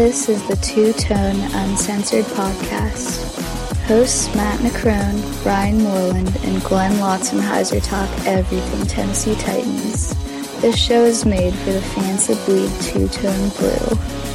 This is the Two Tone Uncensored Podcast. Hosts Matt McCrone, Brian Moreland, and Glenn Lotzenheiser talk everything Tennessee Titans. This show is made for the fans that bleed two tone blue.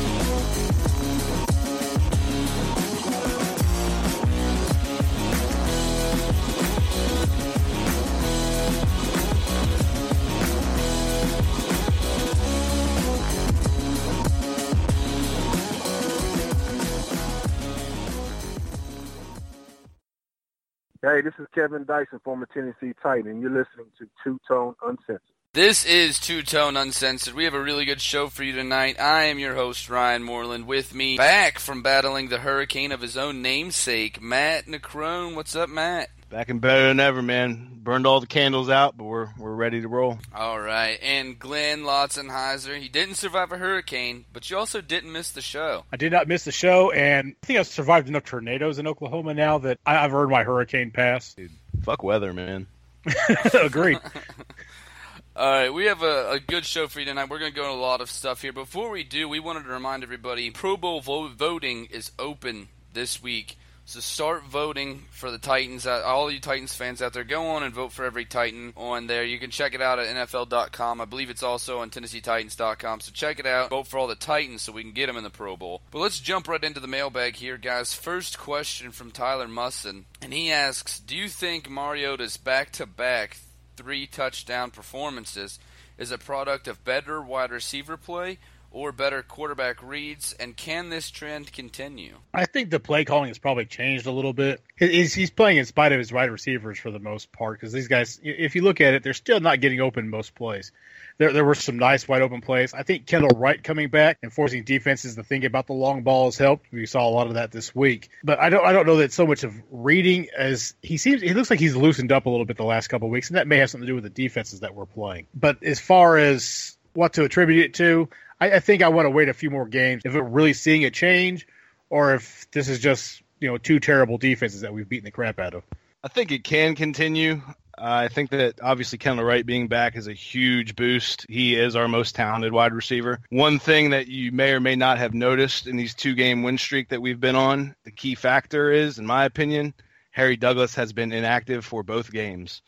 This is Kevin Dyson, former Tennessee Titan, and you're listening to Two Tone Uncensored. This is Two Tone Uncensored. We have a really good show for you tonight. I am your host, Ryan Moreland. With me, back from battling the hurricane of his own namesake, Matt McCrone. What's up, Matt? Back and better than ever, man. Burned all the candles out, but we're we're ready to roll. All right, and Glenn Lotzenheiser. He didn't survive a hurricane, but you also didn't miss the show. I did not miss the show, and I think I've survived enough tornadoes in Oklahoma now that I- I've earned my hurricane pass. Dude, fuck weather, man. Agreed. All right, we have a, a good show for you tonight. We're going to go into a lot of stuff here. Before we do, we wanted to remind everybody Pro Bowl vo- voting is open this week. So start voting for the Titans. Uh, All you Titans fans out there, go on and vote for every Titan on there. You can check it out at NFL.com. I believe it's also on TennesseeTitans.com. So check it out. Vote for all the Titans so we can get them in the Pro Bowl. But let's jump right into the mailbag here, guys. First question from Tyler Musson, and he asks, "Do you think Mariota's back-to-back three touchdown performances is a product of better wide receiver play?" Or better quarterback reads, and can this trend continue? I think the play calling has probably changed a little bit. He's, he's playing in spite of his wide receivers for the most part because these guys, if you look at it, they're still not getting open most plays. There, there were some nice wide open plays. I think Kendall Wright coming back and forcing defenses to think about the long ball has helped. We saw a lot of that this week, but I don't, I don't know that so much of reading as he seems. He looks like he's loosened up a little bit the last couple of weeks, and that may have something to do with the defenses that we're playing. But as far as what to attribute it to, I, I think I want to wait a few more games if we're really seeing a change, or if this is just you know two terrible defenses that we've beaten the crap out of. I think it can continue. Uh, I think that obviously Kendall Wright being back is a huge boost. He is our most talented wide receiver. One thing that you may or may not have noticed in these two game win streak that we've been on, the key factor is, in my opinion, Harry Douglas has been inactive for both games.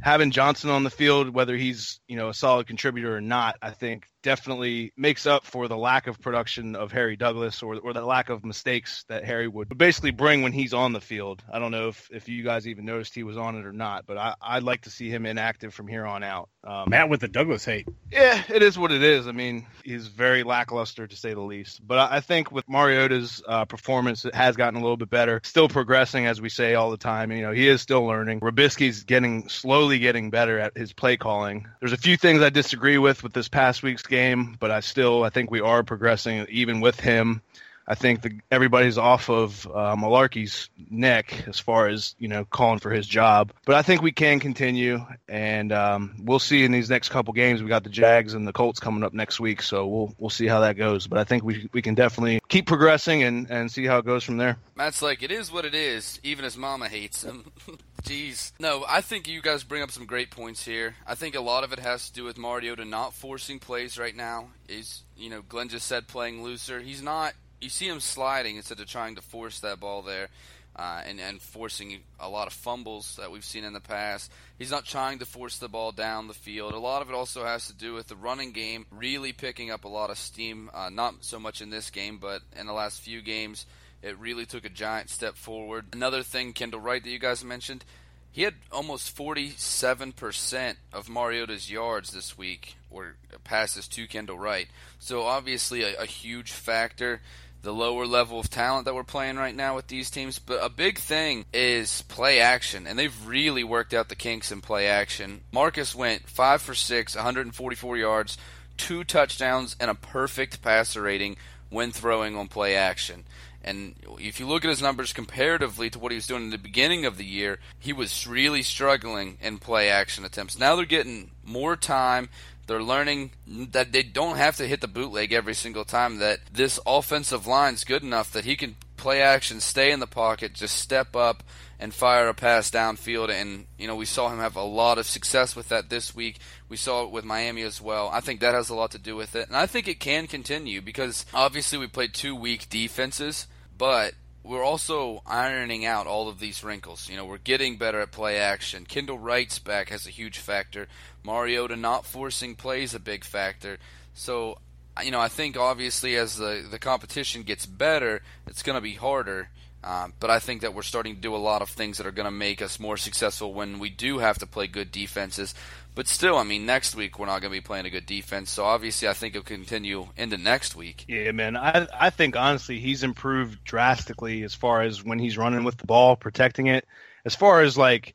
Having Johnson on the field, whether he's you know a solid contributor or not, I think definitely makes up for the lack of production of Harry Douglas or or the lack of mistakes that Harry would basically bring when he's on the field. I don't know if, if you guys even noticed he was on it or not, but I, I'd like to see him inactive from here on out. Um, Matt with the Douglas hate. yeah, it is what it is. I mean, he's very lackluster to say the least. But I I think with Mariota's uh, performance, it has gotten a little bit better. Still progressing, as we say all the time. You know, he is still learning. Robiskie's getting slowly getting better at his play calling. There's a few things I disagree with with this past week's game, but I still I think we are progressing even with him. I think the, everybody's off of uh, Mularkey's neck as far as you know calling for his job. But I think we can continue, and um, we'll see in these next couple games. We got the Jags and the Colts coming up next week, so we'll we'll see how that goes. But I think we we can definitely keep progressing and and see how it goes from there. Matt's like, it is what it is, even as mama hates him. Jeez. No, I think you guys bring up some great points here. I think a lot of it has to do with Mariota not forcing plays right now. Is you know, Glenn just said playing looser. He's not. You see him sliding instead of trying to force that ball there. Uh, and, and forcing a lot of fumbles that we've seen in the past. He's not trying to force the ball down the field. A lot of it also has to do with the running game really picking up a lot of steam. Uh, not so much in this game, but in the last few games, it really took a giant step forward. Another thing, Kendall Wright, that you guys mentioned, he had almost 47% of Mariota's yards this week, or passes to Kendall Wright. So obviously a, a huge factor. The lower level of talent that we're playing right now with these teams, but a big thing is play action, and they've really worked out the kinks in play action. Marcus went five for six, 144 yards, two touchdowns, and a perfect passer rating when throwing on play action. And if you look at his numbers comparatively to what he was doing in the beginning of the year, he was really struggling in play action attempts. Now they're getting more time. They're learning that they don't have to hit the bootleg every single time. That this offensive line's good enough that he can play action, stay in the pocket, just step up and fire a pass downfield. And, you know, we saw him have a lot of success with that this week. We saw it with Miami as well. I think that has a lot to do with it. And I think it can continue because obviously we played two weak defenses, but we're also ironing out all of these wrinkles. You know, we're getting better at play action. Kendall Wright's back has a huge factor. Mariota not forcing plays a big factor. So, you know, I think obviously as the the competition gets better, it's going to be harder. Um, but I think that we're starting to do a lot of things that are going to make us more successful when we do have to play good defenses. But still, I mean, next week we're not going to be playing a good defense. So obviously, I think it'll continue into next week. Yeah, man. I I think honestly he's improved drastically as far as when he's running with the ball, protecting it. As far as like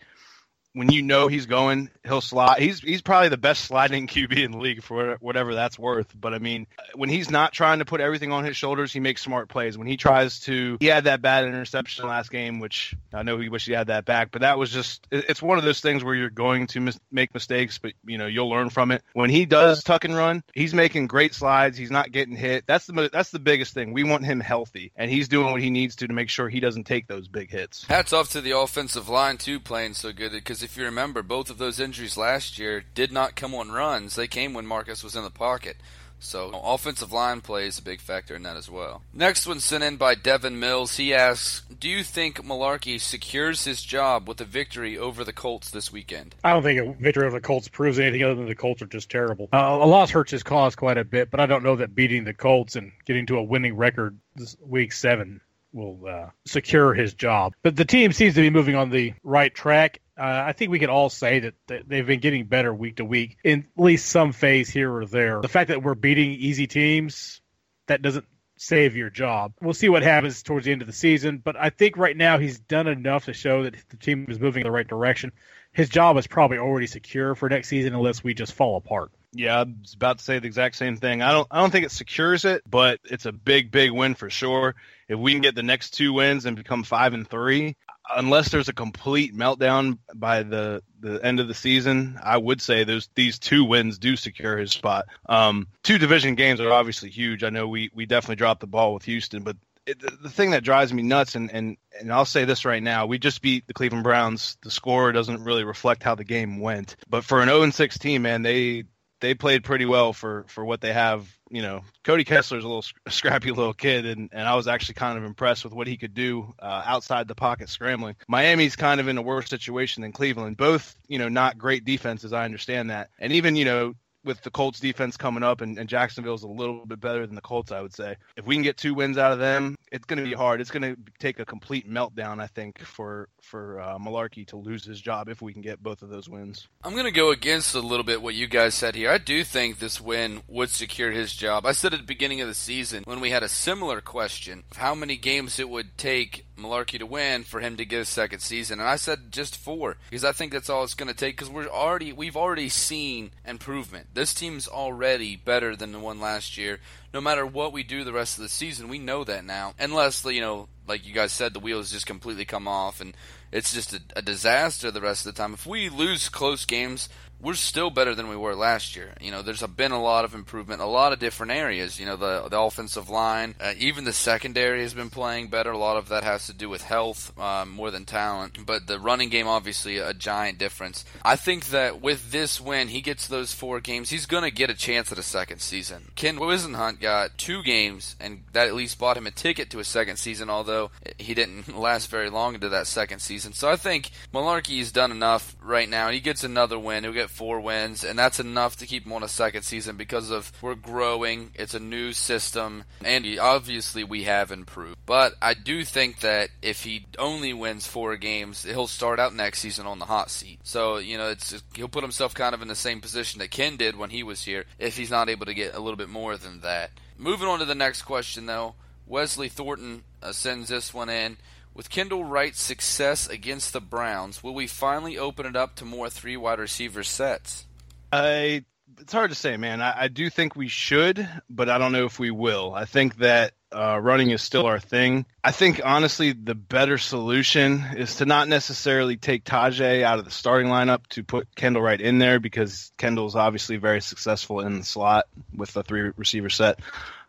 when you know he's going, he'll slide. He's he's probably the best sliding QB in the league for whatever that's worth. But I mean, when he's not trying to put everything on his shoulders, he makes smart plays. When he tries to, he had that bad interception last game, which I know he wish he had that back. But that was just, it's one of those things where you're going to mis- make mistakes, but you know you'll learn from it. When he does tuck and run, he's making great slides. He's not getting hit. That's the that's the biggest thing. We want him healthy, and he's doing what he needs to to make sure he doesn't take those big hits. Hats off to the offensive line too, playing so good because if you remember, both of those injuries last year did not come on runs. They came when Marcus was in the pocket. So offensive line play is a big factor in that as well. Next one sent in by Devin Mills. He asks, "Do you think Mularkey secures his job with a victory over the Colts this weekend?" I don't think a victory over the Colts proves anything other than the Colts are just terrible. Uh, a loss hurts his cause quite a bit, but I don't know that beating the Colts and getting to a winning record this week seven will uh, secure his job. But the team seems to be moving on the right track. Uh, I think we can all say that, they've been getting better week to week in at least some phase here or there. The fact that we're beating easy teams, that doesn't save your job. We'll see what happens towards the end of the season, but I think right now he's done enough to show that the team is moving in the right direction. His job is probably already secure for next season unless we just fall apart. Yeah, I was about to say the exact same thing. I don't I don't think it secures it, but it's a big, big win for sure. If we can get the next two wins and become five and three, unless there's a complete meltdown by the the end of the season, I would say those these two wins do secure his spot. Um, two division games are obviously huge. I know we we definitely dropped the ball with Houston, but it, the thing that drives me nuts, and, and and I'll say this right now, we just beat the Cleveland Browns. The score doesn't really reflect how the game went, but for an 0 6 team, man, they they played pretty well for for what they have. You know, Cody Kessler's a little scrappy little kid, and, and I was actually kind of impressed with what he could do uh, outside the pocket scrambling. Miami's kind of in a worse situation than Cleveland. Both, you know, not great defenses. I understand that, and even you know with the Colts defense coming up and, and Jacksonville's a little bit better than the Colts, I would say. If we can get two wins out of them, it's going to be hard. It's going to take a complete meltdown, I think, for for uh, Mularkey to lose his job if we can get both of those wins. I'm going to go against a little bit what you guys said here. I do think this win would secure his job. I said at the beginning of the season when we had a similar question of how many games it would take Mularkey to win for him to get a second season, and I said just four because I think that's all it's going to take because we're already we've already seen improvement. This team's already better than the one last year. No matter what we do the rest of the season, we know that now. Unless you know, like you guys said, the wheels just completely come off and it's just a, a disaster the rest of the time. If we lose close games, we're still better than we were last year. You know, there's a, been a lot of improvement, a lot of different areas. You know, the the offensive line, uh, even the secondary has been playing better. A lot of that has to do with health um, more than talent. But the running game, obviously, a giant difference. I think that with this win, he gets those four games. He's going to get a chance at a second season. Ken Whisenhunt got two games, and that at least bought him a ticket to a second season. Although he didn't last very long into that second season. So I think Mularkey's done enough right now. He gets another win. He'll get four wins, and that's enough to keep him on a second season because of we're growing. It's a new system, and obviously we have improved. But I do think that if he only wins four games, he'll start out next season on the hot seat. So you know, it's he'll put himself kind of in the same position that Ken did when he was here if he's not able to get a little bit more than that. Moving on to the next question, though, Wesley Thornton uh, sends this one in. With Kendall Wright's success against the Browns, will we finally open it up to more three wide receiver sets? I It's hard to say, man. I, I do think we should, but I don't know if we will. I think that uh, running is still our thing. I think honestly, the better solution is to not necessarily take Tajae out of the starting lineup to put Kendall Wright in there because Kendall's obviously very successful in the slot with the three receiver set.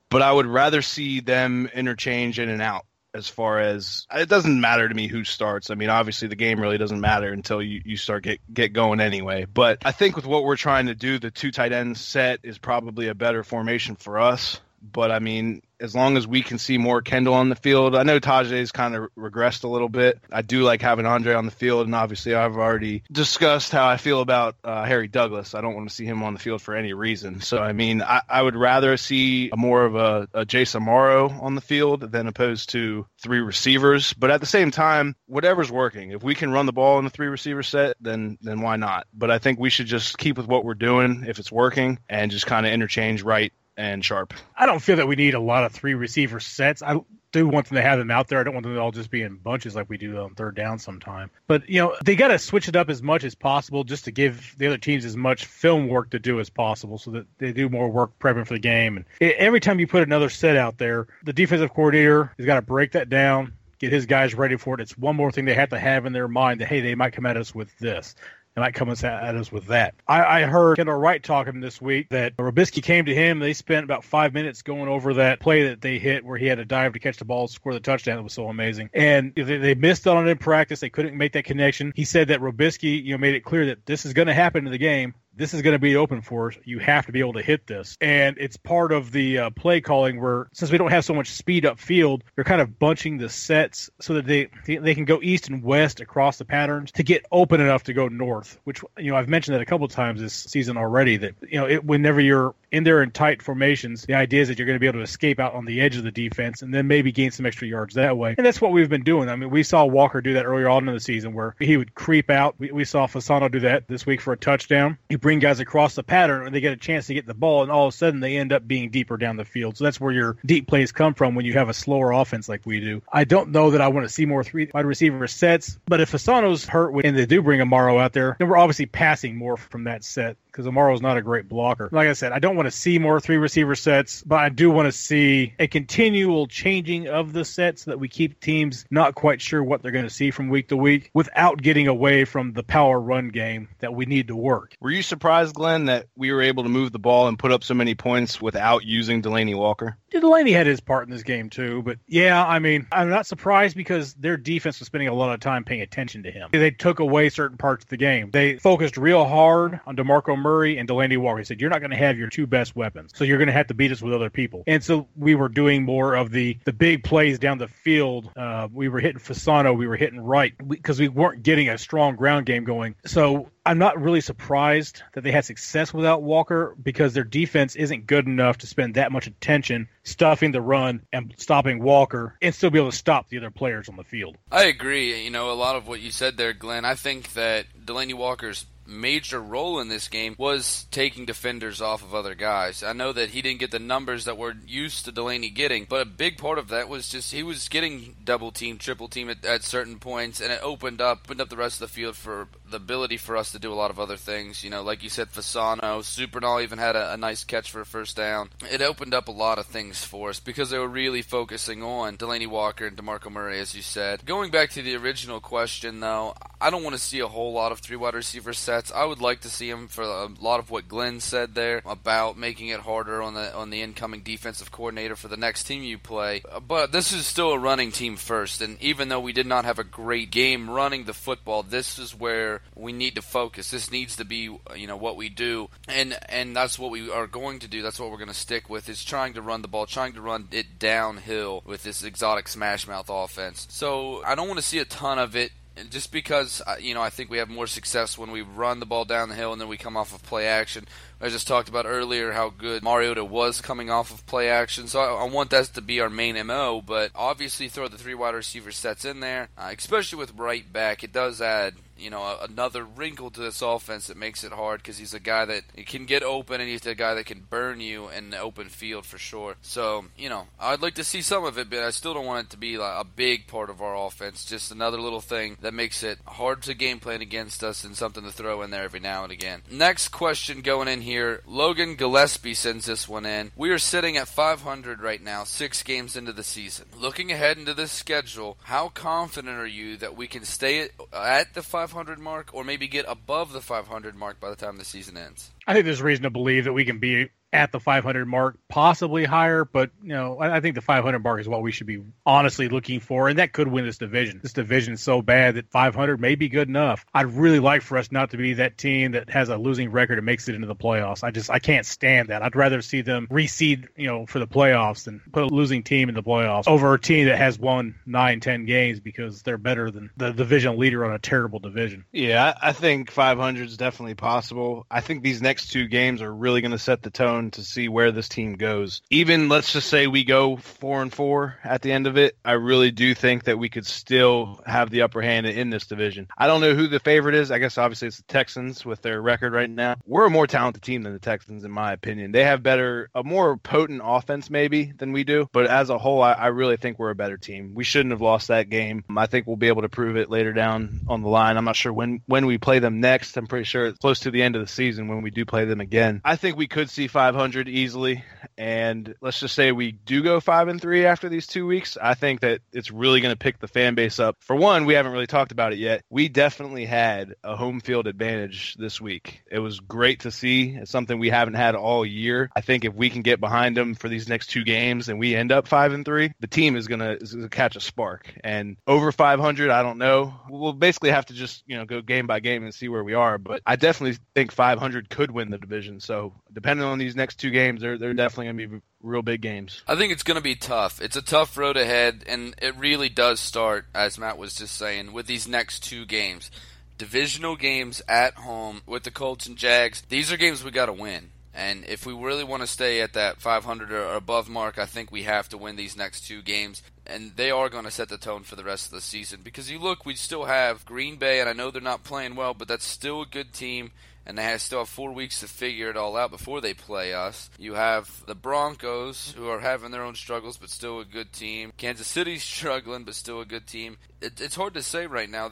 But I would rather see them interchange in and out as far as it doesn't matter to me who starts. I mean, obviously the game really doesn't matter until you, you start get get going anyway. But I think with what we're trying to do, the two tight end set is probably a better formation for us. But I mean, as long as we can see more Kendall on the field. I know Tajae's kind of regressed a little bit. I do like having Andre on the field, and obviously I've already discussed how I feel about uh, Harry Douglas. I don't want to see him on the field for any reason. So I mean, I, I would rather see more of a, a Jace Amaro on the field than opposed to three receivers. But at the same time, whatever's working. If we can run the ball in the three receiver set, then then why not? But I think we should just keep with what we're doing if it's working, and just kind of interchange Wright and Sharpe. I don't feel that we need a lot of three receiver sets. I do want them to have them out there. I don't want them to all just be in bunches like we do on third down sometime. But you know, they got to switch it up as much as possible just to give the other teams as much film work to do as possible, so that they do more work prepping for the game. And every time you put another set out there, the defensive coordinator has got to break that down. Get his guys ready for it. It's one more thing they have to have in their mind that hey, they might come at us with this and might come at us with that. I, I heard Kendall Wright talking this week that Robiskie came to him. They spent about five minutes going over that play that they hit where he had to dive to catch the ball, score the touchdown. It was so amazing. And they, they missed on it in practice. They couldn't make that connection. He said that Robiskie, you know, made it clear that this is going to happen in the game this is going to be open for us. You have to be able to hit this. And it's part of the uh, play calling where, since we don't have so much speed up field, they're kind of bunching the sets so that they they can go east and west across the patterns to get open enough to go north. Which you know I've mentioned that a couple times this season already. That you know it, whenever you're in there in tight formations, the idea is that you're going to be able to escape out on the edge of the defense and then maybe gain some extra yards that way. And that's what we've been doing. I mean, we saw Walker do that earlier on in the season where he would creep out. We, we saw Fasano do that this week for a touchdown. You bring guys across the pattern and they get a chance to get the ball, and all of a sudden they end up being deeper down the field. So that's where your deep plays come from when you have a slower offense like we do. I don't know that I want to see more three wide receiver sets, but if Fasano's hurt and they do bring Amaro out there, then we're obviously passing more from that set because Amaro's not a great blocker. Like I said, I don't want to see more three receiver sets, but I do want to see a continual changing of the sets so that we keep teams not quite sure what they're going to see from week to week without getting away from the power run game that we need to work. Were you surprised, Glenn, that we were able to move the ball and put up so many points without using Delanie Walker? Delanie had his part in this game too, but yeah, I mean, I'm not surprised because their defense was spending a lot of time paying attention to him. They took away certain parts of the game. They focused real hard on DeMarco Murray and Delanie Walker. He said, You're not going to have your two best weapons, so you're going to have to beat us with other people. And so we were doing more of the, the big plays down the field. Uh, we were hitting Fasano, we were hitting Wright because we, we weren't getting a strong ground game going. So I'm not really surprised that they had success without Walker because their defense isn't good enough to spend that much attention stuffing the run and stopping Walker and still be able to stop the other players on the field. I agree. You know, a lot of what you said there, Glenn. I think that Delanie Walker's major role in this game was taking defenders off of other guys. I know that he didn't get the numbers that we're used to Delanie getting, but a big part of that was just he was getting double team, triple team at, at certain points, and it opened up opened up the rest of the field for the ability for us to do a lot of other things. You know, like you said, Fasano, Supernaw even had a, a nice catch for a first down. It opened up a lot of things for us because they were really focusing on Delanie Walker and DeMarco Murray, as you said. Going back to the original question, though, I don't want to see a whole lot of three wide receiver sets. I would like to see him for a lot of what Glenn said there about making it harder on the on the incoming defensive coordinator for the next team you play. But this is still a running team first, and even though we did not have a great game running the football, this is where we need to focus. This needs to be you know what we do, and and that's what we are going to do. That's what we're going to stick with is trying to run the ball, trying to run it downhill with this exotic smash mouth offense. So I don't want to see a ton of it just because uh, you know I think we have more success when we run the ball down the hill and then we come off of play action. I just talked about earlier how good Mariota was coming off of play action, so I, I want that to be our main mo. But obviously, throw the three wide receiver sets in there, uh, especially with Wright back. It does add you know another wrinkle to this offense that makes it hard because he's a guy that can get open and he's a guy that can burn you in the open field for sure. So you know I'd like to see some of it, but I still don't want it to be like a big part of our offense. Just another little thing that makes it hard to game plan against us and something to throw in there every now and again. Next question going in here, Logan Gillespie sends this one in. We are sitting at 500 right now, six games into the season. Looking ahead into this schedule, how confident are you that we can stay at the 500 mark or maybe get above the 500 mark by the time the season ends? I think there's reason to believe that we can be at the 500 mark, possibly higher, but you know, I, I, think the 500 mark is what we should be honestly looking for, and that could win this division. This division is so bad that 500 may be good enough. I'd really like for us not to be that team that has a losing record and makes it into the playoffs. I just I can't stand that. I'd rather see them reseed, you know, for the playoffs than put a losing team in the playoffs over a team that has won nine, ten games because they're better than the division leader on a terrible division. Yeah, I think 500 is definitely possible. I think these next two games are really going to set the tone to see where this team goes. Even let's just say we go four and four at the end of it, I really do think that we could still have the upper hand in this division. I don't know who the favorite is. I guess obviously it's the Texans with their record right now. We're a more talented team than the Texans, in my opinion. They have better, a more potent offense maybe than we do, but as a whole, I, I really think we're a better team. We shouldn't have lost that game. I think we'll be able to prove it later down on the line. I'm not sure when when we play them next. I'm pretty sure it's close to the end of the season when we do play them again. I think we could see 500 500 easily. And let's just say we do go five and three after these two weeks. I think that it's really going to pick the fan base up. For one, we haven't really talked about it yet. We definitely had a home field advantage this week. It was great to see. It's something we haven't had all year. I think if we can get behind them for these next two games and we end up five and three, the team is going to catch a spark. And over 500, I don't know. We'll basically have to just you know go game by game and see where we are. But I definitely think 500 could win the division. So depending on these next two games, they're they're definitely going to be real big games. I think it's going to be tough. It's a tough road ahead, and it really does start, as Matt was just saying, with these next two games. Divisional games at home with the Colts and Jags. These are games we got to win. And if we really want to stay at that 500 or above mark, I think we have to win these next two games. And they are going to set the tone for the rest of the season. Because you look, we still have Green Bay, and I know they're not playing well, but that's still a good team and they still have four weeks to figure it all out before they play us. You have the Broncos, who are having their own struggles, but still a good team. Kansas City's struggling, but still a good team. It, it's hard to say right now.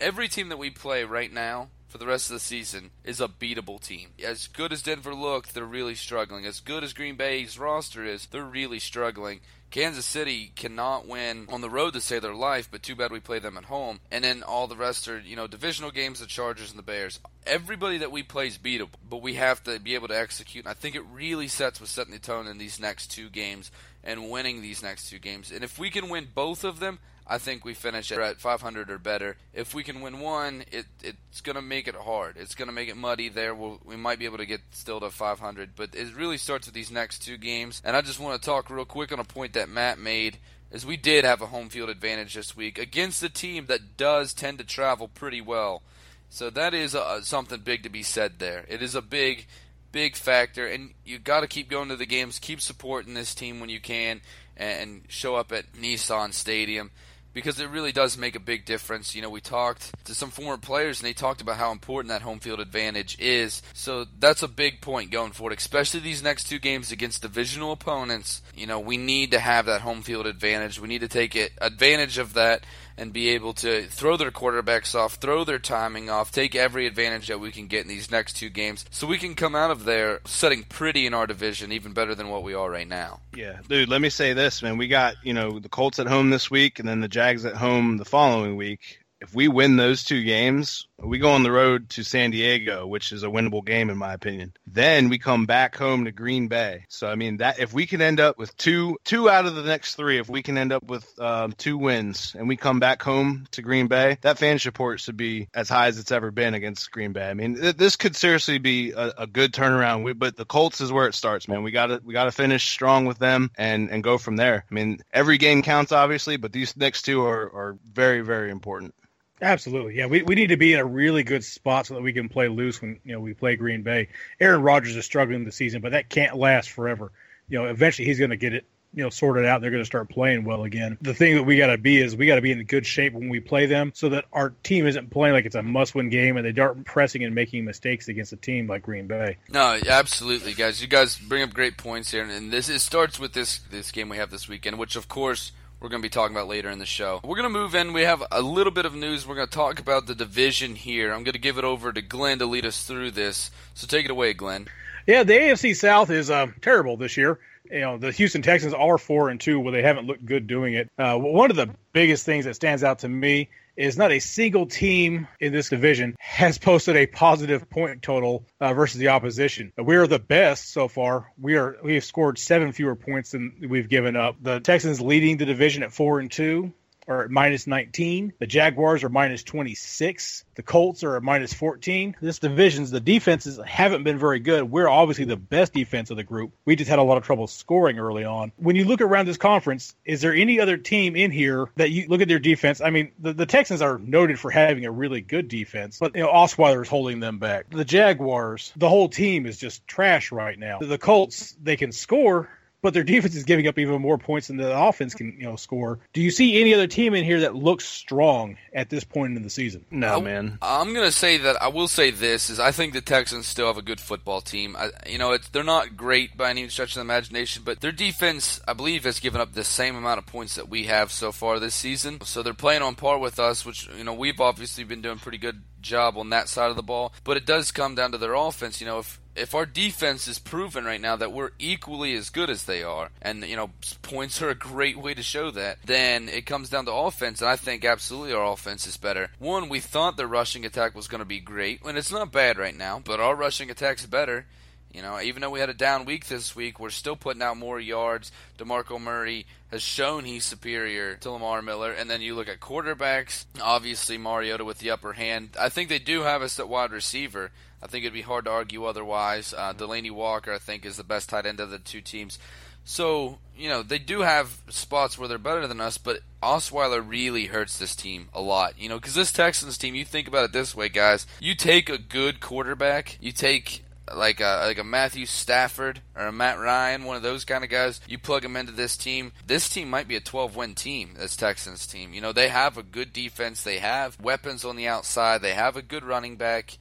Every team that we play right now for the rest of the season is a beatable team. As good as Denver looked, they're really struggling. As good as Green Bay's roster is, they're really struggling. Kansas City cannot win on the road to save their life, but too bad we play them at home. And then all the rest are, you know, divisional games, the Chargers and the Bears. Everybody that we play is beatable, but we have to be able to execute. And I think it really sets with setting the tone in these next two games and winning these next two games. And if we can win both of them, I think we finish at 500 or better. If we can win one, it it's going to make it hard. It's going to make it muddy there. We'll, we might be able to get still to 500, but it really starts with these next two games. And I just want to talk real quick on a point that Matt made. Is we did have a home field advantage this week against a team that does tend to travel pretty well. So that is uh, something big to be said there. It is a big, big factor, and you got to keep going to the games, keep supporting this team when you can, and show up at Nissan Stadium because it really does make a big difference. You know, we talked to some former players and they talked about how important that home field advantage is. So that's a big point going forward, especially these next two games against divisional opponents. You know, we need to have that home field advantage. We need to take it, advantage of that and be able to throw their quarterbacks off, throw their timing off, take every advantage that we can get in these next two games so we can come out of there setting pretty in our division, even better than what we are right now. Yeah, dude, let me say this, man. We got, you know, the Colts at home this week and then the Jags at home the following week. If we win those two games, we go on the road to San Diego, which is a winnable game in my opinion. Then we come back home to Green Bay. So I mean that if we can end up with two two out of the next three, if we can end up with um, two wins and we come back home to Green Bay, that fan support should be as high as it's ever been against Green Bay. I mean th- this could seriously be a, a good turnaround. We, but the Colts is where it starts, man. We got to we got to finish strong with them and and go from there. I mean every game counts obviously, but these next two are are very very important. Absolutely, yeah. We, we need to be in a really good spot so that we can play loose when you know we play Green Bay. Aaron Rodgers is struggling this season, but that can't last forever. You know, eventually he's going to get it you know sorted out, they're going to start playing well again. The thing that we got to be is we got to be in good shape when we play them, so that our team isn't playing like it's a must-win game and they aren't pressing and making mistakes against a team like Green Bay. No, absolutely, guys. You guys bring up great points here, and this it starts with this this game we have this weekend, which of course we're going to be talking about later in the show. We're going to move in. We have a little bit of news. We're going to talk about the division here. I'm going to give it over to Glenn to lead us through this. So take it away, Glenn. Yeah, the AFC South is uh, terrible this year. You know, the Houston Texans are four and two, where they haven't looked good doing it. Uh, one of the biggest things that stands out to me is not a single team in this division has posted a positive point total uh, versus the opposition. We are the best so far. We are we have scored seven fewer points than we've given up. The Texans leading the division at four and two are at minus 19. The Jaguars are minus 26. The Colts are at minus 14. This division's the defenses haven't been very good. We're obviously the best defense of the group. We just had a lot of trouble scoring early on. When you look around this conference, is there any other team in here that you look at their defense? I mean, the, the Texans are noted for having a really good defense, but you know Osweiler is holding them back. The Jaguars, the whole team is just trash right now. The Colts, they can score, but their defense is giving up even more points than the offense can you know score. Do you see any other team in here that looks strong at this point in the season? No, man. I'm gonna say that I will say this is I think the Texans still have a good football team. I, you know, it's they're not great by any stretch of the imagination, but their defense, I believe, has given up the same amount of points that we have so far this season. So they're playing on par with us, which you know we've obviously been doing pretty good job on that side of the ball. But it does come down to their offense. You know, if if our defense is proven right now that we're equally as good as they are, and you know points are a great way to show that, then it comes down to offense, and I think absolutely our offense is better. One, we thought the rushing attack was going to be great, and it's not bad right now, but our rushing attack's better. You know, even though we had a down week this week, we're still putting out more yards. DeMarco Murray has shown he's superior to Lamar Miller. And then you look at quarterbacks, obviously Mariota with the upper hand. I think they do have us at wide receiver. I think it'd be hard to argue otherwise. Uh, Delanie Walker, I think, is the best tight end of the two teams. So, you know, they do have spots where they're better than us, but Osweiler really hurts this team a lot. You know, because this Texans team, you think about it this way, guys. You take a good quarterback, you take like a like a Matthew Stafford or a Matt Ryan, one of those kind of guys. You plug them into this team. This team might be a 12-win team. This Texans team. You know they have a good defense. They have weapons on the outside. They have a good running back.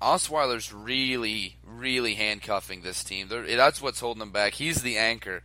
Osweiler's really, really handcuffing this team. They're, that's what's holding them back. He's the anchor,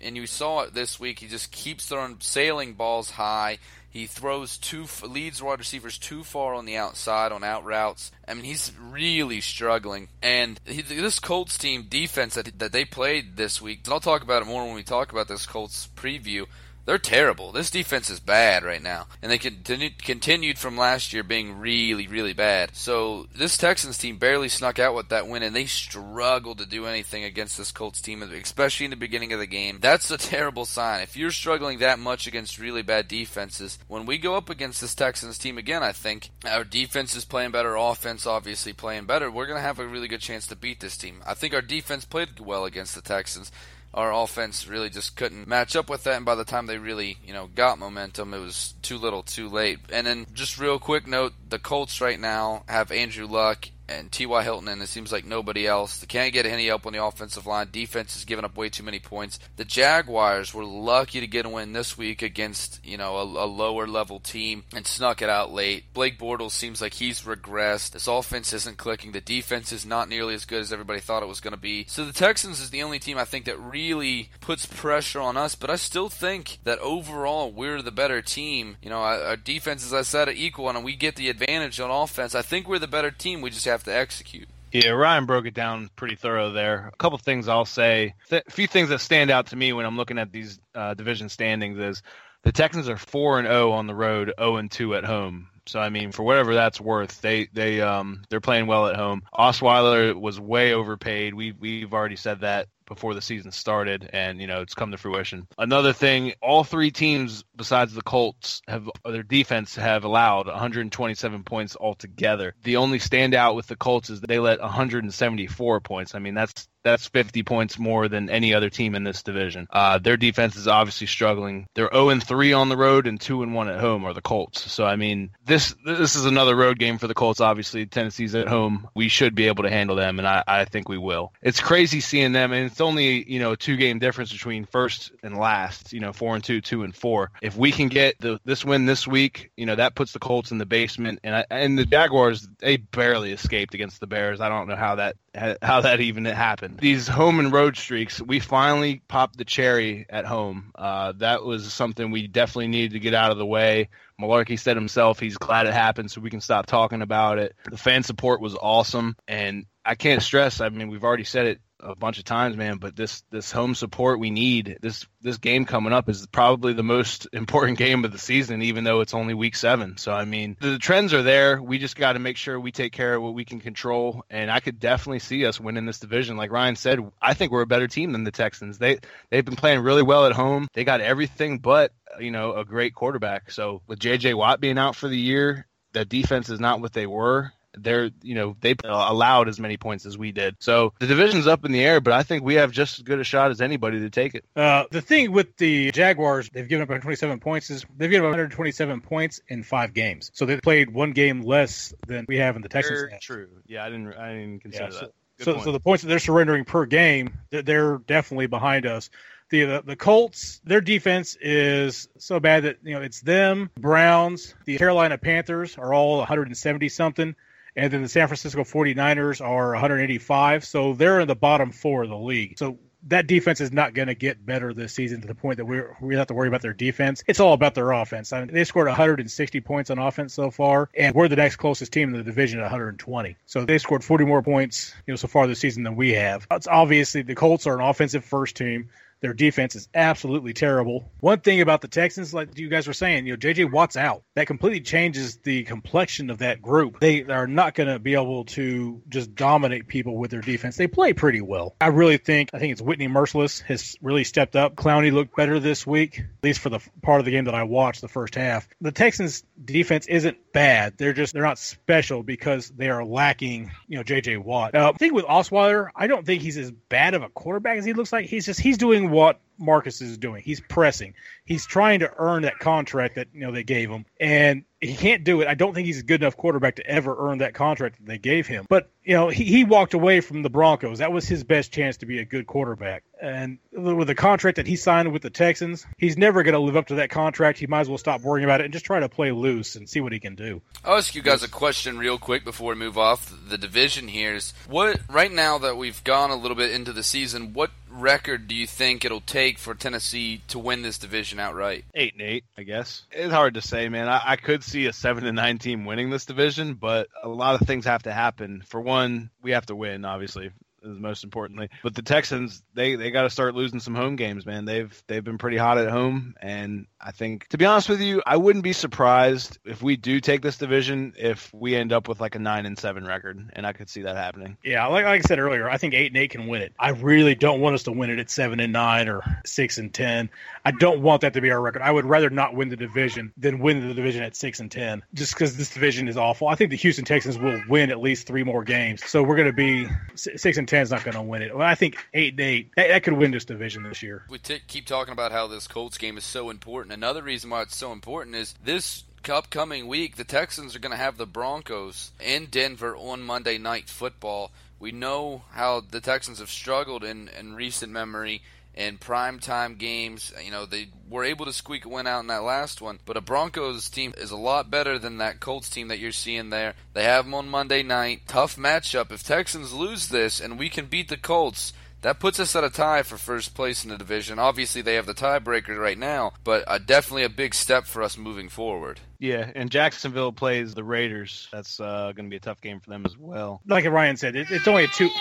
and you saw it this week. He just keeps throwing sailing balls high. He throws two leads wide receivers too far on the outside on out routes. I mean, he's really struggling. And he, this Colts team defense that that they played this week, and I'll talk about it more when we talk about this Colts preview. They're terrible. This defense is bad right now, and they continued continued from last year being really, really bad. So this Texans team barely snuck out with that win, and they struggled to do anything against this Colts team, especially in the beginning of the game. That's a terrible sign. If you're struggling that much against really bad defenses, when we go up against this Texans team again, I think our defense is playing better, offense obviously playing better. We're to have a really good chance to beat this team. I think our defense played well against the Texans our offense really just couldn't match up with that. And by the time they really, you know, got momentum, it was too little, too late. And then just real quick note: the Colts right now have Andrew Luck and T.Y. Hilton, and it seems like nobody else. They can't get any help on the offensive line. Defense is giving up way too many points. The Jaguars were lucky to get a win this week against, you know, a, a lower level team and snuck it out late. Blake Bortles seems like he's regressed. This offense isn't clicking. The defense is not nearly as good as everybody thought it was going to be. So the Texans is the only team I think that really puts pressure on us, but I still think that overall we're the better team. You know, our defense, as I said, are equal, and we get the advantage on offense. I think we're the better team. We just have have to execute. Yeah, Ryan broke it down pretty thorough there. A couple things I'll say. A few things that stand out to me when I'm looking at these uh, division standings is the Texans are four and zero oh on the road, zero oh and two at home. So I mean, for whatever that's worth, they they um they're playing well at home. Osweiler was way overpaid. We we've already said that before the season started, and you know it's come to fruition. Another thing, all three teams besides the Colts have their defense have allowed 127 points altogether. The only standout with the Colts is they let 174 points. I mean that's that's 50 points more than any other team in this division. Uh, their defense is obviously struggling. They're 0 and 3 on the road and 2 and 1 at home are the Colts. So I mean, this this is another road game for the Colts. Obviously, Tennessee's at home. We should be able to handle them, and I, I think we will. It's crazy seeing them, and it's only you know a two game difference between first and last. You know, four and two, two and four. If we can get the, this win this week, you know that puts the Colts in the basement, and I, and the Jaguars they barely escaped against the Bears. I don't know how that how that even happened. These home and road streaks, we finally popped the cherry at home. Uh, that was something we definitely needed to get out of the way. Mularkey said himself he's glad it happened so we can stop talking about it. The fan support was awesome, and I can't stress. I mean, we've already said it a bunch of times, man. But this this home support we need this this game coming up is probably the most important game of the season, even though it's only week seven. So I mean, the trends are there. We just got to make sure we take care of what we can control. And I could definitely see us winning this division. Like Ryan said, I think we're a better team than the Texans. They they've been playing really well at home. They got everything but you know a great quarterback. So with J.J. Watt being out for the year, that defense is not what they were they're you know they allowed as many points as we did. So the division's up in the air, but I think we have just as good a shot as anybody to take it. Uh, the thing with the Jaguars, they've given up 127 points. Is they've given up 127 points in five games, so they played one game less than we have in the Texans. Very true. Yeah, I didn't I didn't consider yeah, so, that. so, so the points that they're surrendering per game, they're definitely behind us. The, the, the Colts, their defense is so bad that you know it's them, Browns, the Carolina Panthers are all 170 something and then the San Francisco 49ers are 185. So they're in the bottom four of the league. So that defense is not going to get better this season to the point that we're, we have to worry about their defense. It's all about their offense. I mean, they scored 160 points on offense so far, and we're the next closest team in the division at 120. So they scored 40 more points, you know, so far this season than we have. It's obviously the Colts are an offensive first team. Their defense is absolutely terrible. One thing about the Texans, like you guys were saying, you know, JJ Watt's out. That completely changes the complexion of that group. They are not going to be able to just dominate people with their defense. They play pretty well. I really think, I think it's Whitney Mercilus has really stepped up. Clowney looked better this week, at least for the part of the game that I watched the first half. The Texans defense isn't bad. They're just, they're not special because they are lacking, you know, JJ Watt. Uh, the thing with Osweiler, I don't think he's as bad of a quarterback as he looks like. He's just, he's doing what Marcus is doing. He's pressing. He's trying to earn that contract that you know they gave him, and he can't do it. I don't think he's a good enough quarterback to ever earn that contract that they gave him. But you know, he, he walked away from the Broncos. That was his best chance to be a good quarterback. And with the contract that he signed with the Texans, he's never going to live up to that contract. He might as well stop worrying about it and just try to play loose and see what he can do. I'll ask you guys a question real quick before we move off the division here. Is what right now that we've gone a little bit into the season, what record do you think it'll take for Tennessee to win this division outright? Eight and eight, I guess. It's hard to say, man. I, I could see a seven and nine team winning this division, but a lot of things have to happen. For one, we have to win, obviously most importantly. But the Texans, they they got to start losing some home games, man. They've they've been pretty hot at home, and I think to be honest with you, I wouldn't be surprised if we do take this division if we end up with like a nine and seven record, and I could see that happening. Yeah, like, like I said earlier, I think eight and eight can win it. I really don't want us to win it at seven and nine or six and ten. I don't want that to be our record. I would rather not win the division than win the division at six and ten, just because this division is awful. I think the Houston Texans will win at least three more games, so we're going to be six and ten is not going to win it. Well, I think eight eight that, that could win this division this year. We t- keep talking about how this Colts game is so important. Another reason why it's so important is this upcoming week, the Texans are going to have the Broncos in Denver on Monday Night Football. We know how the Texans have struggled in, in recent memory in primetime games. You know, they were able to squeak a win out in that last one, but a Broncos team is a lot better than that Colts team that you're seeing there. They have them on Monday night. Tough matchup. If Texans lose this and we can beat the Colts, that puts us at a tie for first place in the division. Obviously, they have the tiebreaker right now, but uh, definitely a big step for us moving forward. Yeah, and Jacksonville plays the Raiders. That's uh, going to be a tough game for them as well. Like Ryan said, it, it's only a two.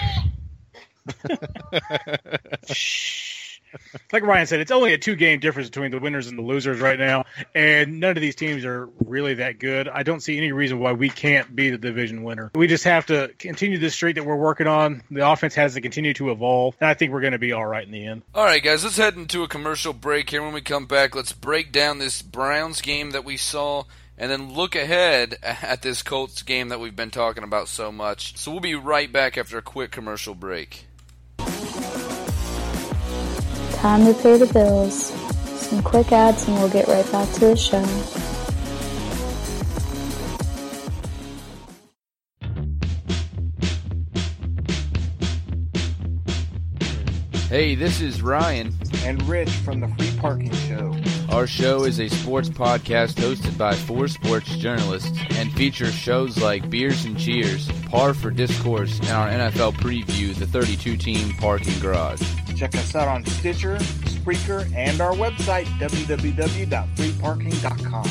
like Ryan said, it's only a two game difference between the winners and the losers right now, and none of these teams are really that good. I don't see any reason why we can't be the division winner. We just have to continue this streak that we're working on. The offense has to continue to evolve, and I think we're going to be all right in the end. All right, guys, let's head into a commercial break here. When we come back, let's break down this Browns game that we saw and then look ahead at this Colts game that we've been talking about so much. So we'll be right back after a quick commercial break. Time to pay the bills. Some quick ads and we'll get right back to the show. Hey, this is Ryan. And Rich from the Free Parking Show. Our show is a sports podcast hosted by four sports journalists and features shows like Beers and Cheers, Par for Discourse, and our NFL preview, the 32 team parking garage. Check us out on Stitcher, Spreaker, and our website, www.freeparking.com.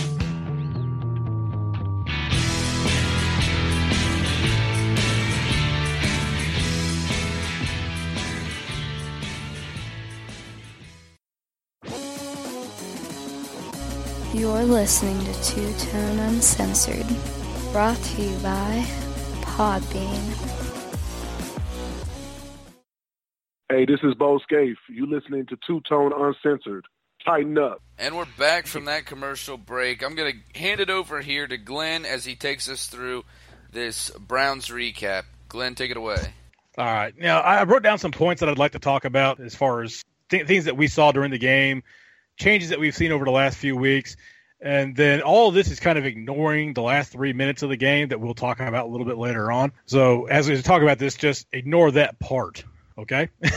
You're listening to Two Tone Uncensored, brought to you by Podbean. Hey, this is Bo Scaife. You listening to Two Tone Uncensored. Titan Up. And we're back from that commercial break. I'm going to hand it over here to Glenn as he takes us through this Browns recap. Glenn, take it away. All right. Now, I wrote down some points that I'd like to talk about as far as th- things that we saw during the game, changes that we've seen over the last few weeks. And then all of this is kind of ignoring the last three minutes of the game that we'll talk about a little bit later on. So as we talk about this, just ignore that part. Okay.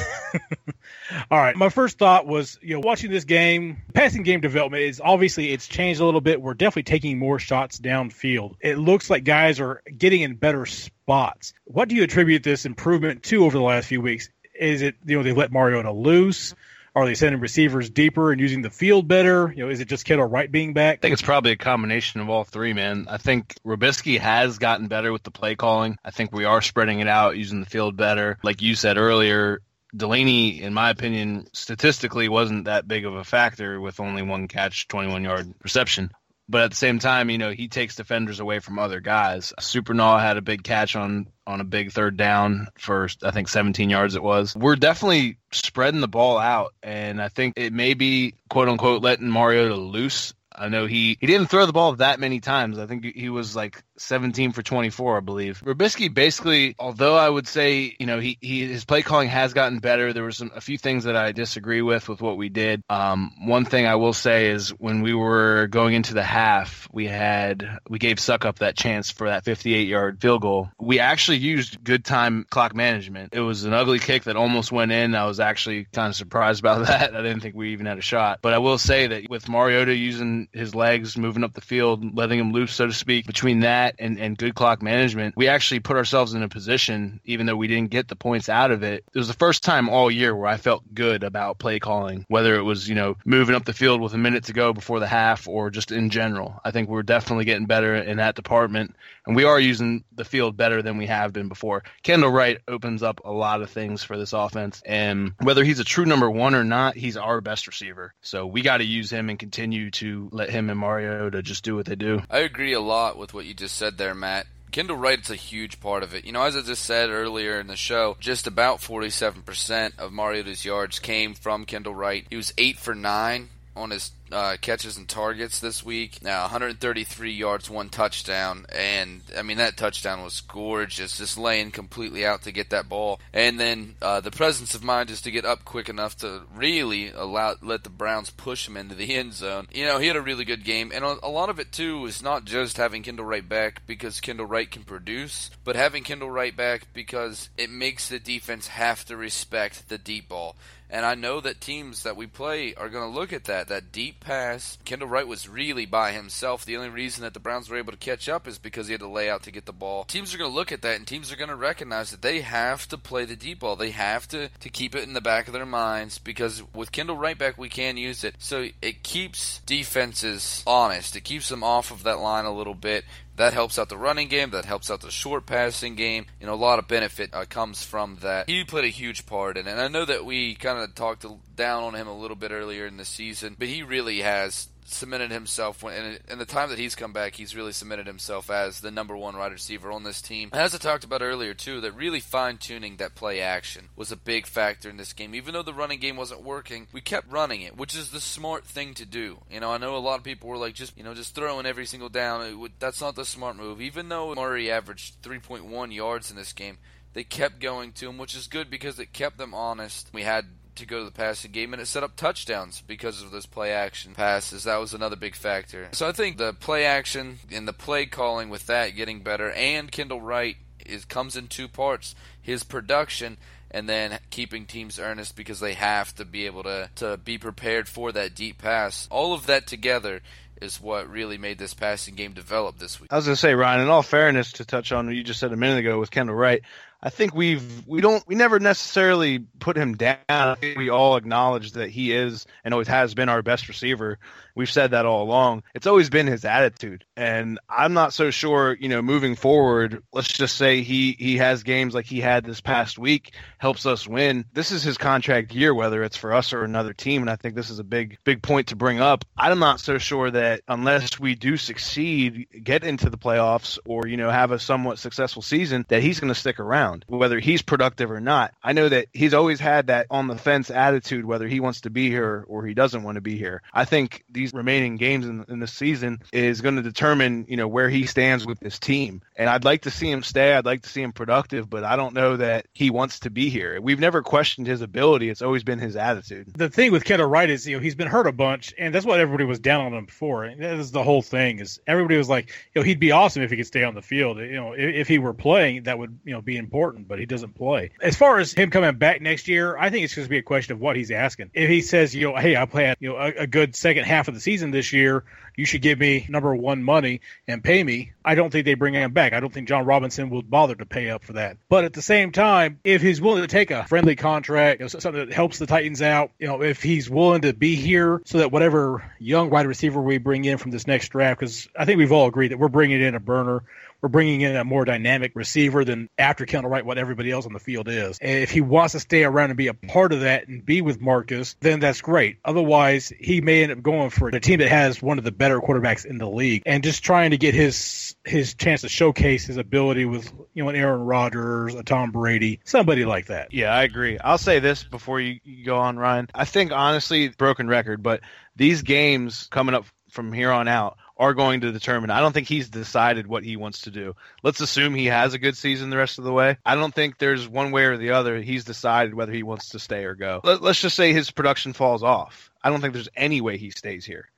all right. My first thought was, you know, watching this game, passing game development is obviously it's changed a little bit. We're definitely taking more shots downfield. It looks like guys are getting in better spots. What do you attribute this improvement to over the last few weeks? Is it, you know, they let Mariota loose? Are they sending receivers deeper and using the field better? You know, is it just Kendall Wright being back? I think it's probably a combination of all three, man. I think Robiskie has gotten better with the play calling. I think we are spreading it out, using the field better. Like you said earlier, Delanie, in my opinion, statistically wasn't that big of a factor with only one catch, 21 yard reception. But at the same time, you know, he takes defenders away from other guys. Supernaw had a big catch on on a big third down for I think 17 yards it was. We're definitely spreading the ball out, and I think it may be quote unquote letting Mariota loose I know he, he didn't throw the ball that many times. I think he was like 17 for 24, I believe. Robiskie basically, although I would say, you know, he, he his play calling has gotten better. There were some a few things that I disagree with with what we did. Um, one thing I will say is when we were going into the half, we had we gave Succop that chance for that 58 yard field goal. We actually used good time clock management. It was an ugly kick that almost went in. I was actually kind of surprised about that. I didn't think we even had a shot. But I will say that with Mariota using his legs, moving up the field, letting him loose, so to speak. Between that and, and good clock management, we actually put ourselves in a position, even though we didn't get the points out of it. It was the first time all year where I felt good about play calling, whether it was, you know, moving up the field with a minute to go before the half or just in general. I think we're definitely getting better in that department, and we are using the field better than we have been before. Kendall Wright opens up a lot of things for this offense, and whether he's a true number one or not, he's our best receiver. So we got to use him and continue to let him and Mariota just do what they do. I agree a lot with what you just said there, Matt. Kendall Wright's a huge part of it. You know, as I just said earlier in the show, just about 47% of Mariota's yards came from Kendall Wright. He was 8 for 9 on his uh, catches and targets this week. Now, 133 yards, one touchdown, and I mean that touchdown was gorgeous, just laying completely out to get that ball, and then uh, the presence of mind just to get up quick enough to really allow let the Browns push him into the end zone. You know, he had a really good game, and a lot of it too is not just having Kendall Wright back because Kendall Wright can produce, but having Kendall Wright back because it makes the defense have to respect the deep ball. And I know that teams that we play are going to look at that, that deep pass. Kendall Wright was really by himself. The only reason that the Browns were able to catch up is because he had to lay out to get the ball. Teams are going to look at that, and teams are going to recognize that they have to play the deep ball. They have to, to keep it in the back of their minds because with Kendall Wright back, we can use it. So it keeps defenses honest. It keeps them off of that line a little bit. That helps out the running game. That helps out the short passing game. You know, a lot of benefit uh, comes from that. He played a huge part in it. And I know that we kind of talked down on him a little bit earlier in the season, but he really has cemented himself when in the time that he's come back he's really cemented himself as the number one wide receiver on this team. As i talked about earlier too that really fine-tuning that play action was a big factor in this game. Even though the running game wasn't working we kept running it which is the smart thing to do. You know i know a lot of people were like just you know just throwing every single down. Would, that's not the smart move. Even though murray averaged 3.1 yards in this game they kept going to him which is good because it kept them honest. We had to go to the passing game, and it set up touchdowns because of those play action passes. That was another big factor. So I think the play action and the play calling with that getting better, and Kendall Wright is comes in two parts: his production and then keeping teams earnest because they have to be able to, to be prepared for that deep pass. All of that together is what really made this passing game develop this week. I was going to say, Ryan, in all fairness, to touch on what you just said a minute ago with Kendall Wright, I think we've we don't we never necessarily put him down. We all acknowledge that he is and always has been our best receiver. We've said that all along. It's always been his attitude, and I'm not so sure. You know, moving forward, let's just say he he has games like he had this past week, helps us win. This is his contract year, whether it's for us or another team, and I think this is a big big point to bring up. I'm not so sure that unless we do succeed, get into the playoffs, or you know have a somewhat successful season, that he's going to stick around, whether he's productive or not. I know that he's always had that on the fence attitude, whether he wants to be here or he doesn't want to be here. I think these remaining games in, in the season is going to determine, you know, where he stands with this team. And I'd like to see him stay. I'd like to see him productive, but I don't know that he wants to be here. We've never questioned his ability. It's always been his attitude. The thing with Kendall Wright is, you know, he's been hurt a bunch, and that's what everybody was down on him before. And that is the whole thing. Is everybody was like, you know, he'd be awesome if he could stay on the field. You know, if, if he were playing, that would, you know, be important. But he doesn't play. As far as him coming back next year, I think it's going to be a question of what he's asking. If he says, you know, hey, I play, you know, a, a good second half of the season this year, you should give me number one money and pay me. I don't think they bring him back. I don't think Jon Robinson will bother to pay up for that. But at the same time, if he's willing to take a friendly contract, you know, something that helps the Titans out, you know, if he's willing to be here so that whatever young wide receiver we bring in from this next draft, because I think we've all agreed that we're bringing in a burner we're bringing in a more dynamic receiver than after Kendall Wright, what everybody else on the field is. And if he wants to stay around and be a part of that and be with Marcus, then that's great. Otherwise, he may end up going for a team that has one of the better quarterbacks in the league and just trying to get his his chance to showcase his ability with you know an Aaron Rodgers, a Tom Brady, somebody like that. Yeah, I agree. I'll say this before you, you go on, Ryan. I think honestly, broken record, but these games coming up from here on out are going to determine. I don't think he's decided what he wants to do. Let's assume he has a good season the rest of the way. I don't think there's one way or the other he's decided whether he wants to stay or go. Let, us just say his production falls off. I don't think there's any way he stays here.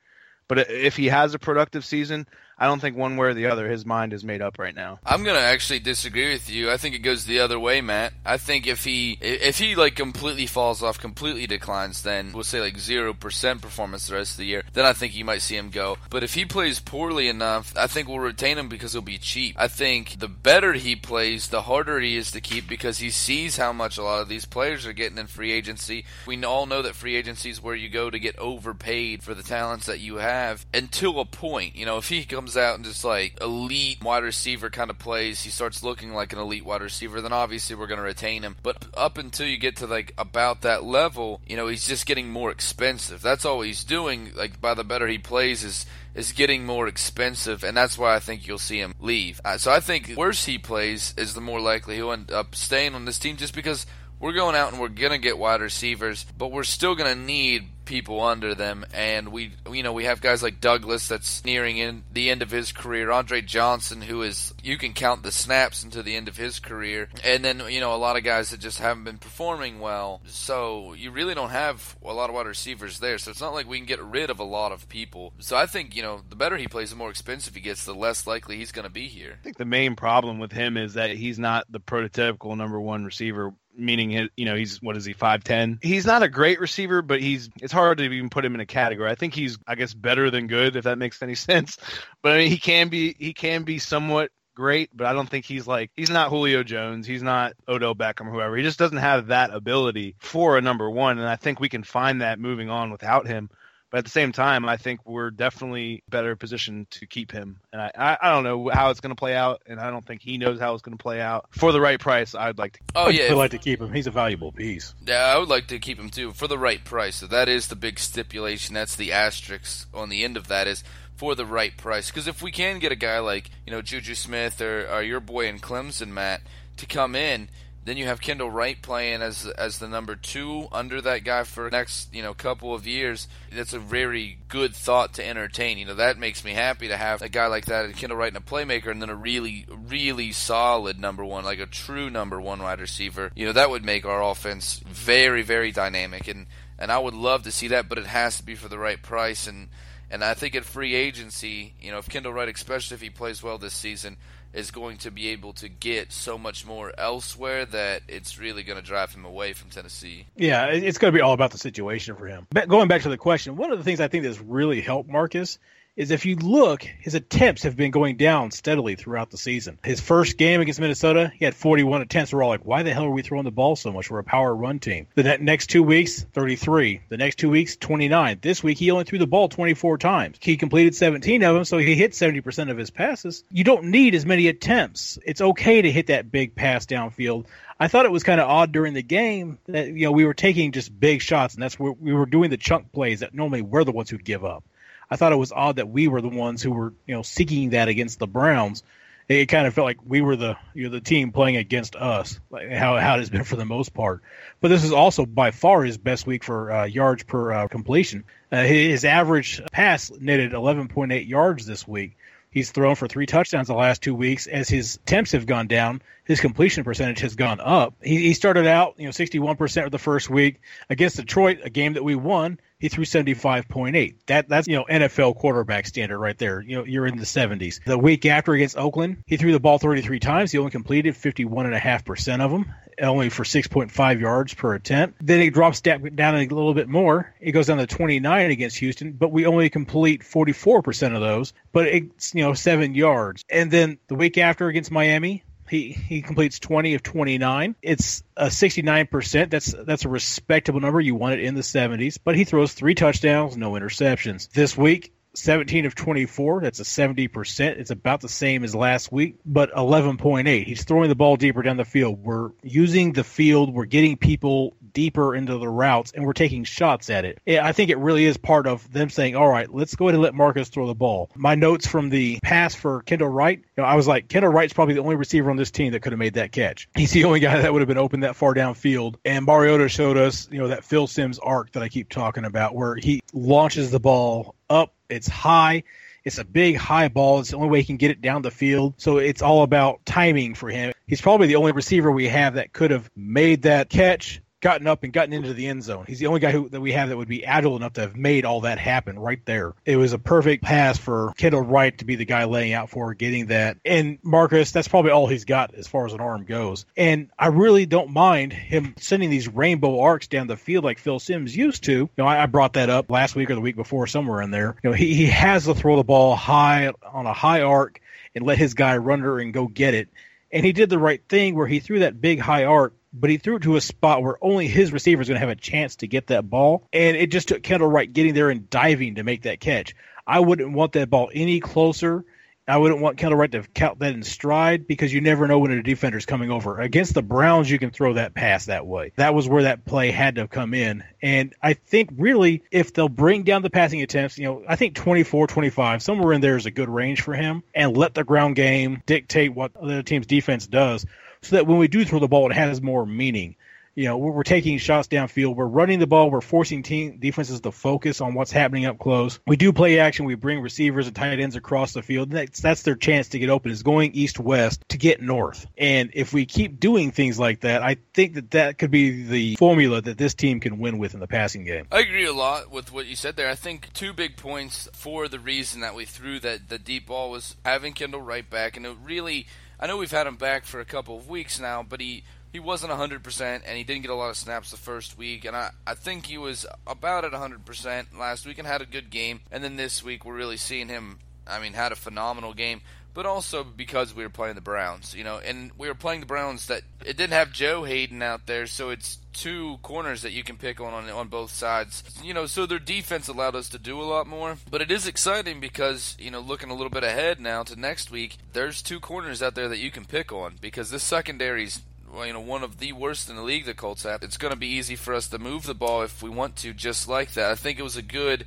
But if he has a productive season, I don't think one way or the other his mind is made up right now. I'm gonna actually disagree with you. I think it goes the other way, Matt. I think if he if he like completely falls off, completely declines, then we'll say like zero percent performance the rest of the year. Then I think you might see him go. But if he plays poorly enough, I think we'll retain him because he'll be cheap. I think the better he plays, the harder he is to keep because he sees how much a lot of these players are getting in free agency. We all know that free agency is where you go to get overpaid for the talents that you have until a point. You know, if he comes comes out and just like elite wide receiver kind of plays, he starts looking like an elite wide receiver, then obviously we're going to retain him. But up until you get to like about that level, you know, he's just getting more expensive. That's all he's doing. Like by the better he plays is is getting more expensive, and that's why I think you'll see him leave. Uh, so I think worse he plays is the more likely he'll end up staying on this team, just because we're going out and we're gonna get wide receivers, but we're still gonna need people under them, and we, you know, we have guys like Douglas that's nearing in the end of his career, Andre Johnson, who is you can count the snaps into the end of his career, and then you know a lot of guys that just haven't been performing well. So you really don't have a lot of wide receivers there. So it's not like we can get rid of a lot of people. So I think you know the better he plays, the more expensive he gets, the less likely he's going to be here. I think the main problem with him is that he's not the prototypical number one receiver meaning you know he's what is he 5'10 he's not a great receiver but he's it's hard to even put him in a category. I think he's i guess better than good if that makes any sense. But i mean he can be he can be somewhat great but i don't think he's like he's not julio jones. He's not odell beckham or whoever. He just doesn't have that ability for a number one and i think we can find that moving on without him but at the same time, I think we're definitely better positioned to keep him. And I, I, I don't know how it's going to play out, and I don't think he knows how it's going to play out. For the right price, I'd like to. Oh yeah, I'd like to keep him. He's a valuable piece. Yeah, I would like to keep him too for the right price. So that is the big stipulation. That's the asterisk on the end of that is for the right price. Because if we can get a guy like you know Juju Smith or, or your boy in Clemson, Matt, to come in Then you have Kendall Wright playing as as the number two under that guy for next you know couple of years. That's a very good thought to entertain. You know that makes me happy to have a guy like that, and Kendall Wright and a playmaker, and then a really really solid number one, like a true number one wide receiver. You know that would make our offense very very dynamic, and and I would love to see that, but it has to be for the right price and. And I think at free agency, you know, if Kendall Wright, especially if he plays well this season, is going to be able to get so much more elsewhere that it's really going to drive him away from Tennessee. Yeah, it's going to be all about the situation for him. Going back to the question, one of the things I think that's really helped Marcus is if you look, his attempts have been going down steadily throughout the season. His first game against Minnesota, he had 41 attempts. We're all like, why the hell are we throwing the ball so much? We're a power run team. The next two weeks, 33. The next two weeks, 29. This week, he only threw the ball 24 times. He completed 17 of them, so he hit 70% of his passes. You don't need as many attempts. It's okay to hit that big pass downfield. I thought it was kind of odd during the game that you know we were taking just big shots, and that's where we were doing the chunk plays that normally we're the ones who give up. I thought it was odd that we were the ones who were, you know, seeking that against the Browns. It kind of felt like we were the you know, the team playing against us, like how how it has been for the most part. But this is also by far his best week for uh, yards per uh, completion. Uh, his average pass netted 11.8 yards this week. He's thrown for three touchdowns the last two weeks. As his attempts have gone down, his completion percentage has gone up. He, he started out, you know, 61% of the first week against Detroit, a game that we won. He threw 75.8. That that's you know NFL quarterback standard right there. You know, you're in the 70s. The week after against Oakland, he threw the ball 33 times. He only completed 51.5% of them only for 6.5 yards per attempt. Then it drops down a little bit more. It goes down to 29 against Houston, but we only complete 44% of those, but it's, you know, seven yards. And then the week after against Miami, he, he completes 20 of 29. It's a 69%. That's that's a respectable number. You want it in the 70s, but he throws three touchdowns, no interceptions. This week, 17 of 24. That's a 70%. It's about the same as last week, but 11.8. He's throwing the ball deeper down the field. We're using the field. We're getting people deeper into the routes and we're taking shots at it. I think it really is part of them saying, all right, let's go ahead and let Marcus throw the ball. My notes from the pass for Kendall Wright, you know, I was like, Kendall Wright's probably the only receiver on this team that could have made that catch. He's the only guy that would have been open that far downfield. And Mariota showed us, you know, that Phil Simms arc that I keep talking about where he launches the ball up it's high. It's a big high ball. It's the only way he can get it down the field. So it's all about timing for him. He's probably the only receiver we have that could have made that catch gotten up and gotten into the end zone. He's the only guy who, that we have that would be agile enough to have made all that happen right there. It was a perfect pass for Kendall Wright to be the guy laying out for getting that. And Marcus, that's probably all he's got as far as an arm goes. And I really don't mind him sending these rainbow arcs down the field like Phil Simms used to. You know, I, I brought that up last week or the week before, somewhere in there. You know, he, he has to throw the ball high on a high arc and let his guy run her and go get it. And he did the right thing where he threw that big high arc but he threw it to a spot where only his receiver is going to have a chance to get that ball. And it just took Kendall Wright getting there and diving to make that catch. I wouldn't want that ball any closer. I wouldn't want Kendall Wright to count that in stride because you never know when a defender's coming over. Against the Browns, you can throw that pass that way. That was where that play had to come in. And I think really, if they'll bring down the passing attempts, you know, I think 24, 25, somewhere in there is a good range for him and let the ground game dictate what the team's defense does so that when we do throw the ball, it has more meaning. You know, we're, taking shots downfield. We're running the ball. We're forcing team defenses to focus on what's happening up close. We do play action. We bring receivers and tight ends across the field. That's that's their chance to get open. Is going east west to get north. And if we keep doing things like that, I think that that could be the formula that this team can win with in the passing game. I agree a lot with what you said there. I think two big points for the reason that we threw that the deep ball was having Kendall Wright back, and it really I know we've had him back for a couple of weeks now, but he he wasn't 100% and he didn't get a lot of snaps the first week and I, I think he was about at 100% last week and had a good game and then this week we're really seeing him I mean had a phenomenal game but also because we were playing the Browns, you know, and we were playing the Browns that it didn't have Joe Haden out there, so it's two corners that you can pick on, on on both sides. You know, so their defense allowed us to do a lot more. But it is exciting because, you know, looking a little bit ahead now to next week, there's two corners out there that you can pick on because this secondary's well, you know, one of the worst in the league the Colts have. It's going to be easy for us to move the ball if we want to, just like that. I think it was a good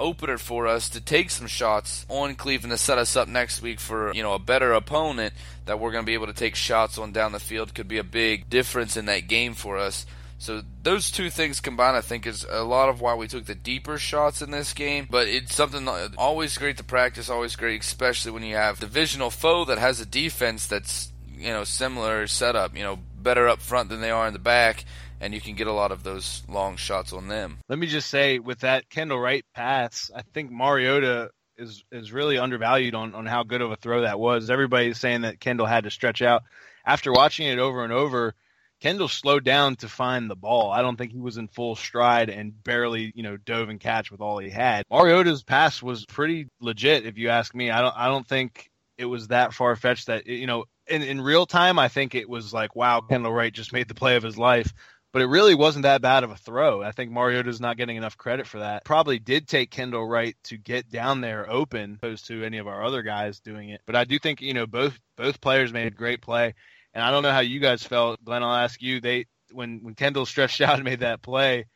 opener for us to take some shots on Cleveland to set us up next week for you know a better opponent that we're going to be able to take shots on down the field could be a big difference in that game for us. So those two things combined, I think, is a lot of why we took the deeper shots in this game. But it's something always great to practice, always great, especially when you have divisional foe that has a defense that's you know similar setup, you know better up front than they are in the back, and you can get a lot of those long shots on them. Let me just say, with that Kendall Wright pass, I think Mariota is is really undervalued on on how good of a throw that was. Everybody's saying that Kendall had to stretch out. After watching it over and over Kendall slowed down to find the ball. I don't think he was in full stride and barely, you know, dove and catch with all he had. Mariota's pass was pretty legit, if you ask me. I don't, I don't think it was that far fetched that, you know, in, in real time, I think it was like, wow, Kendall Wright just made the play of his life. But it really wasn't that bad of a throw. I think Mariota's not getting enough credit for that. Probably did take Kendall Wright to get down there open, opposed to any of our other guys doing it. But I do think you know both both players made a great play. And I don't know how you guys felt, Glenn. I'll ask you. They when when Kendall stretched out and made that play,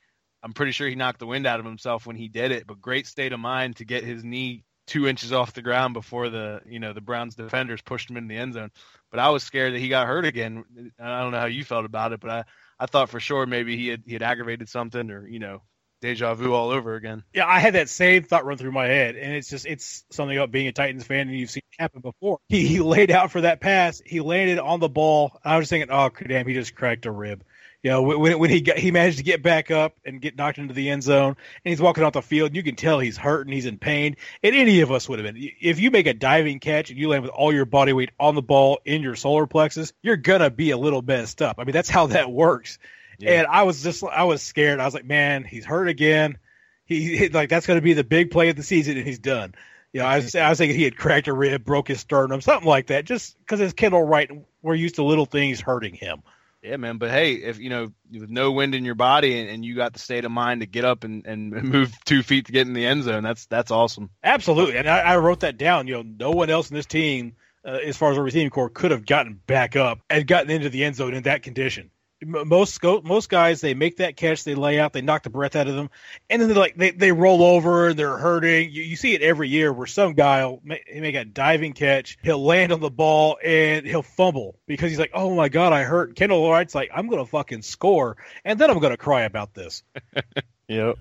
I'm pretty sure he knocked the wind out of himself when he did it. But great state of mind to get his knee two inches off the ground before the you know the Browns defenders pushed him in the end zone. But I was scared that he got hurt again. I don't know how you felt about it, but I I thought for sure maybe he had he had aggravated something or you know deja vu all over again. Yeah, I had that same thought run through my head, and it's just it's something about being a Titans fan, and you've seen it happen before. He, he laid out for that pass, he landed on the ball. I was thinking, oh damn, he just cracked a rib. You know, when, when he got, he managed to get back up and get knocked into the end zone, and he's walking off the field. You can tell he's hurt and he's in pain. And any of us would have been. If you make a diving catch and you land with all your body weight on the ball in your solar plexus, you're gonna be a little messed up. I mean, that's how that works. Yeah. And I was just, I was scared. I was like, man, he's hurt again. He, he like that's going to be the big play of the season, and he's done. You know, I was, I was thinking he had cracked a rib, broke his sternum, something like that, just because it's Kendall Wright. We're used to little things hurting him. Yeah, man. But hey, if you know with no wind in your body and, and, you got the state of mind to get up and, and move two feet to get in the end zone, that's that's awesome. Absolutely, and I, I wrote that down. You know, no one else in this team, uh, as far as our receiving corps, could have gotten back up and gotten into the end zone in that condition most most guys they make that catch, they lay out, they knock the breath out of them, and then they like they, they roll over and they're hurting. You, you see it every year where some guy will make, he make a diving catch, he'll land on the ball and he'll fumble because he's like, oh my god, I hurt. Kendall Wright's like, I'm gonna fucking score, and then I'm gonna cry about this. yep.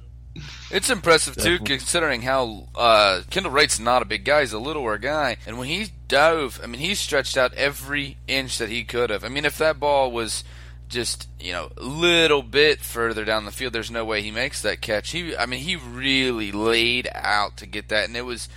It's impressive too, Definitely. considering how uh, Kendall Wright's not a big guy; he's a littler guy, and when he dove, I mean, he stretched out every inch that he could have. I mean, if that ball was just you know a little bit further down the field, there's no way he makes that catch. He, I mean, he really laid out to get that, and it was,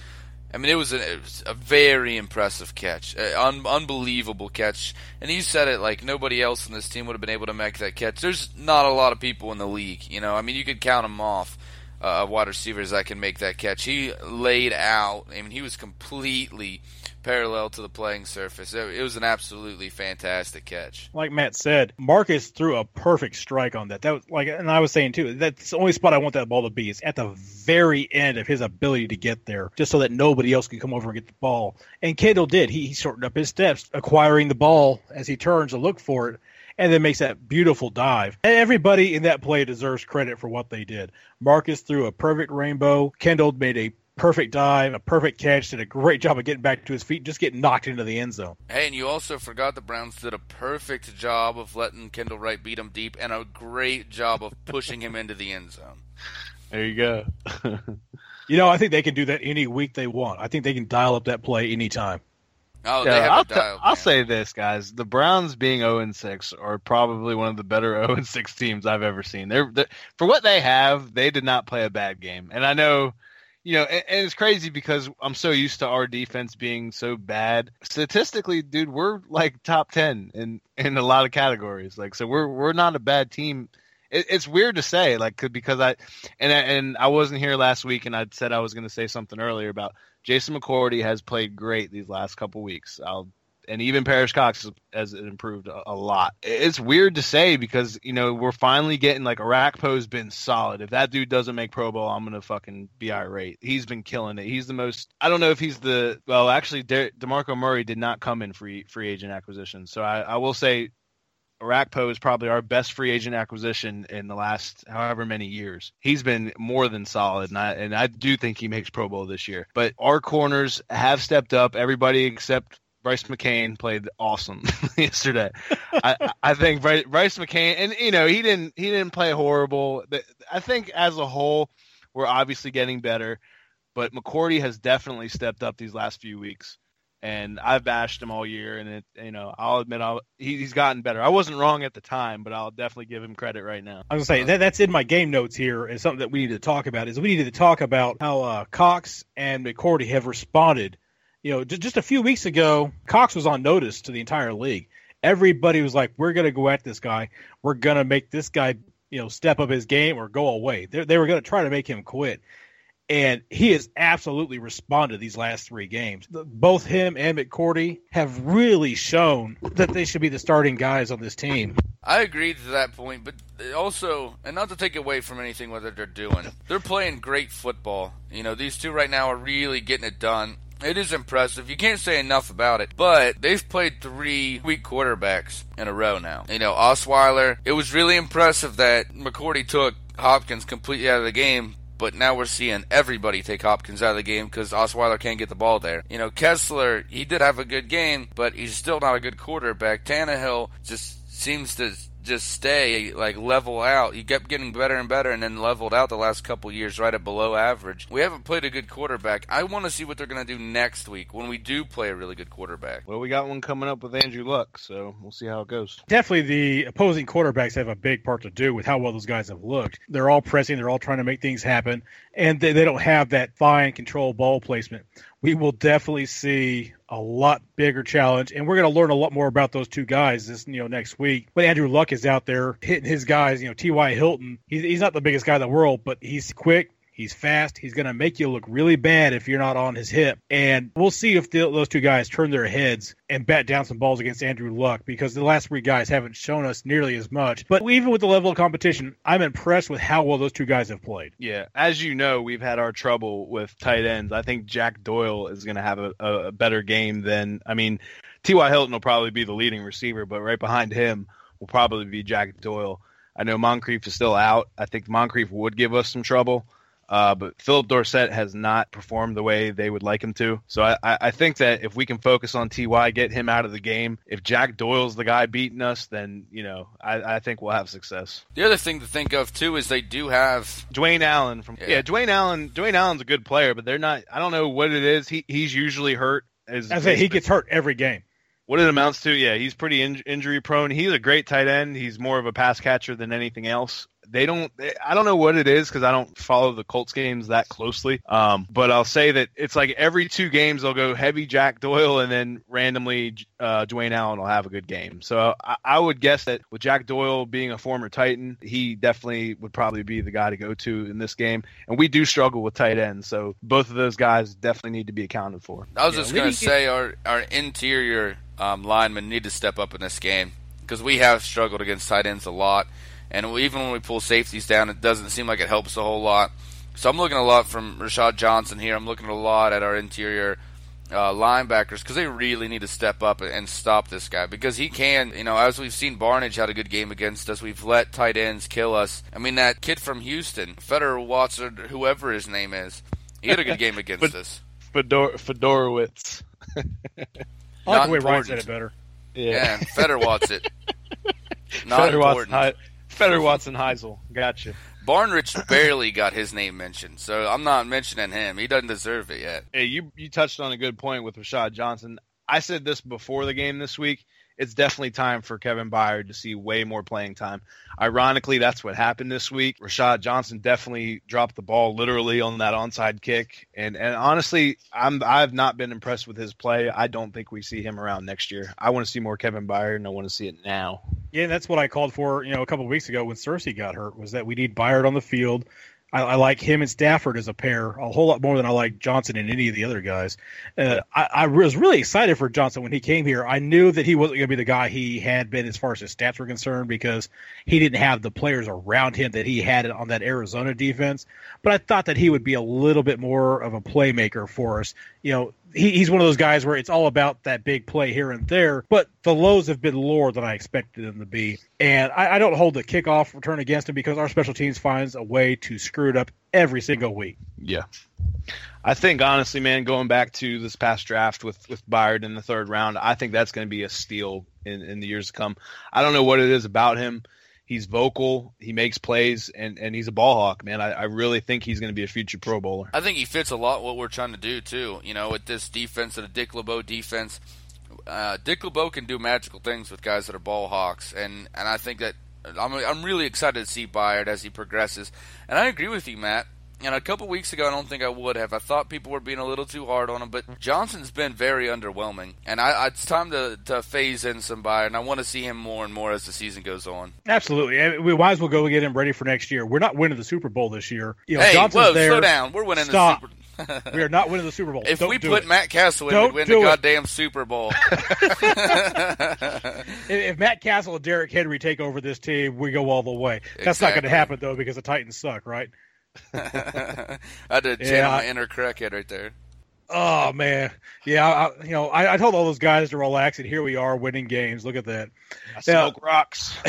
I mean, it was a, it was a very impressive catch, un, unbelievable catch. And he said it like nobody else in this team would have been able to make that catch. There's not a lot of people in the league, you know. I mean, you could count them off. Uh, wide receivers that can make that catch. He laid out. I mean, he was completely parallel to the playing surface. It, was an absolutely fantastic catch. Like Matt said, Marcus threw a perfect strike on that. That was like, and I was saying too, that's the only spot I want that ball to be. It's at the very end of his ability to get there, just so that nobody else can come over and get the ball. And Kendall did. He, he shortened up his steps, acquiring the ball as he turns to look for it and then makes that beautiful dive. And everybody in that play deserves credit for what they did. Marcus threw a perfect rainbow. Kendall made a perfect dive, a perfect catch, did a great job of getting back to his feet, just getting knocked into the end zone. Hey, and you also forgot the Browns did a perfect job of letting Kendall Wright beat him deep, and a great job of pushing him into the end zone. There you go. you know, I think they can do that any week they want. I think they can dial up that play anytime. Oh, yeah, I'll, dial, I'll say this, guys: the Browns being zero oh and six are probably one of the better zero oh and six teams I've ever seen. They're, they're for what they have, they did not play a bad game, and I know you know, and, and, it's crazy because I'm so used to our defense being so bad. Statistically, dude, we're like top ten in in a lot of categories. Like, so we're we're not a bad team. It, it's weird to say, like, because I and and I wasn't here last week, and I said I was going to say something earlier about Jason McCourty has played great these last couple weeks. I'll and even Perrish Cox has improved a, lot. It's weird to say because you know we're finally getting like Orakpo's been solid. If that dude doesn't make Pro Bowl, I'm gonna fucking be irate. He's been killing it. He's the most. I don't know if he's the well. Actually, De- Demarco Murray did not come in free free agent acquisition, so I, I will say Orakpo is probably our best free agent acquisition in the last however many years. He's been more than solid, and I and I do think he makes Pro Bowl this year. But our corners have stepped up. Everybody except Brice McCain played awesome yesterday. I, I think Brice, McCain, and you know he didn't he didn't play horrible. I think as a whole, we're obviously getting better, but McCourty has definitely stepped up these last few weeks and I've bashed him all year, and it, you know, I'll admit I'll, he, he's gotten better. I wasn't wrong at the time, but I'll definitely give him credit right now. I was gonna say that that's in my game notes here, and something that we need to talk about is we need to talk about how uh, Cox and McCourty have responded. You know, just, a few weeks ago, Cox was on notice to the entire league. Everybody was like, "We're gonna go at this guy. We're gonna make this guy." You know, step up his game or go away. They're, they were going to try to make him quit and he has absolutely responded these last three games. Both him and McCourty have really shown that they should be the starting guys on this team. I agree to that point, but also, and not to take away from anything what they're doing, they're playing great football. You know, these two right now are really getting it done. It is impressive. You can't say enough about it. But they've played three weak quarterbacks in a row now. You know, Osweiler, it was really impressive that McCourty took Hopkins completely out of the game, but now we're seeing everybody take Hopkins out of the game because Osweiler can't get the ball there. You know, Kessler, he did have a good game, but he's still not a good quarterback. Tannehill just seems to just stay like level out. He kept getting better and better, and then leveled out the last couple years right at below average. We haven't played a good quarterback. I want to see what they're going to do next week when we do play a really good quarterback. Well, we got one coming up with Andrew Luck, so we'll see how it goes. Definitely, the opposing quarterbacks have a big part to do with how well those guys have looked. They're all pressing. They're all trying to make things happen, and they, they don't have that fine control ball placement. We will definitely see a lot bigger challenge, and we're going to learn a lot more about those two guys this you know next week. When Andrew Luck is out there hitting his guys, you know T.Y. Hilton, he's, he's not the biggest guy in the world, but he's quick, He's fast. He's going to make you look really bad if you're not on his hip. And we'll see if the, those two guys turn their heads and bat down some balls against Andrew Luck because the last three guys haven't shown us nearly as much. But even with the level of competition, I'm impressed with how well those two guys have played. Yeah. As you know, we've had our trouble with tight ends. I think Jack Doyle is going to have a, a better game than, I mean, T.Y. Hilton will probably be the leading receiver, but right behind him will probably be Jack Doyle. I know Moncrief is still out. I think Moncrief would give us some trouble. Uh, but Phillip Dorsett has not performed the way they would like him to. So I, I think that if we can focus on Ty, get him out of the game. If Jack Doyle's the guy beating us, then you know I, I think we'll have success. The other thing to think of too is they do have Dwayne Allen from yeah, yeah Dwayne Allen. Dwayne Allen's a good player, but they're not. I don't know what it is. He he's usually hurt. As I say, he gets hurt every game what it amounts to, yeah, he's pretty in- injury prone. He's a great tight end. He's more of a pass catcher than anything else they don't. They, I don't know what it is because I don't follow the Colts games that closely. Um, but I'll say that it's like every two games they'll go heavy Jack Doyle and then randomly uh, Dwayne Allen will have a good game. So I, I would guess that with Jack Doyle being a former Titan, he definitely would probably be the guy to go to in this game. And we do struggle with tight ends, so both of those guys definitely need to be accounted for. I was yeah, just going to say our our interior um, linemen need to step up in this game because we have struggled against tight ends a lot. And even when we pull safeties down, it doesn't seem like it helps a whole lot. So I'm looking a lot from Rashad Johnson here. I'm looking a lot at our interior uh, linebackers because they really need to step up and stop this guy because he can. You know, as we've seen, Barnidge had a good game against us. We've let tight ends kill us. I mean, that kid from Houston, Federer Watson, whoever his name is, he had a good game against us. Fedor Fiedorowicz. I like the way Ryan said it better. Yeah, yeah Feder Watson. Not Feder important. Watson, Feder Watson Heisel. Gotcha. Barnidge barely got his name mentioned, so I'm not mentioning him. He doesn't deserve it yet. Hey, you you touched on a good point with Rashad Johnson. I said this before the game this week it's definitely time for Kevin Byard to see way more playing time. Ironically, that's what happened this week. Rashad Johnson definitely dropped the ball literally on that onside kick, and and honestly, I'm I've not been impressed with his play. I don't think we see him around next year. I want to see more Kevin Byard, and I want to see it now. Yeah, that's what I called for. You know, a couple weeks ago when Searcy got hurt, was that we need Byard on the field. I, I, like him and Stafford as a pair a whole lot more than I like Johnson and any of the other guys. Uh, I, I, was really excited for Johnson when he came here. I knew that he wasn't going to be the guy he had been as far as his stats were concerned because he didn't have the players around him that he had on that Arizona defense. But I thought that he would be a little bit more of a playmaker for us. You know, he, he's one of those guys where it's all about that big play here and there, but the lows have been lower than I expected them to be. And I, I don't hold the kickoff return against him because our special teams finds a way to screw it up every single week. Yeah. I think honestly, man, going back to this past draft with with Byard in the third round, I think that's going to be a steal in, in the years to come. I don't know what it is about him. He's vocal, he makes plays, and, and he's a ball hawk, man. I, I really think he's going to be a future Pro Bowler. I think he fits a lot what we're trying to do too. You know, with this defense and a Dick LeBeau defense, uh, Dick LeBeau can do magical things with guys that are ball hawks, and and I think that I'm I'm really excited to see Byard as he progresses. And I agree with you, Matt. And a couple weeks ago, I don't think I would have. I thought people were being a little too hard on him, but Johnson's been very underwhelming, and I, I, it's time to, to phase in some Byard, and I want to see him more and more as the season goes on. Absolutely, we might as well go get him ready for next year. We're not winning the Super Bowl this year. You know, hey, Johnson's whoa, there. slow down. We're winning Stop. the Super. we are not winning the Super Bowl. If Don't we put it. Matt Castle in, Don't we'd win the it. goddamn Super Bowl. if, if Matt Castle and Derrick Henry take over this team, we go all the way. That's not going to happen though because the Titans suck, right? I had to channel Yeah. my inner crackhead right there. Oh man, yeah. I, you know, I, I told all those guys to relax, and here we are winning games. Look at that. I Now- smoke rocks.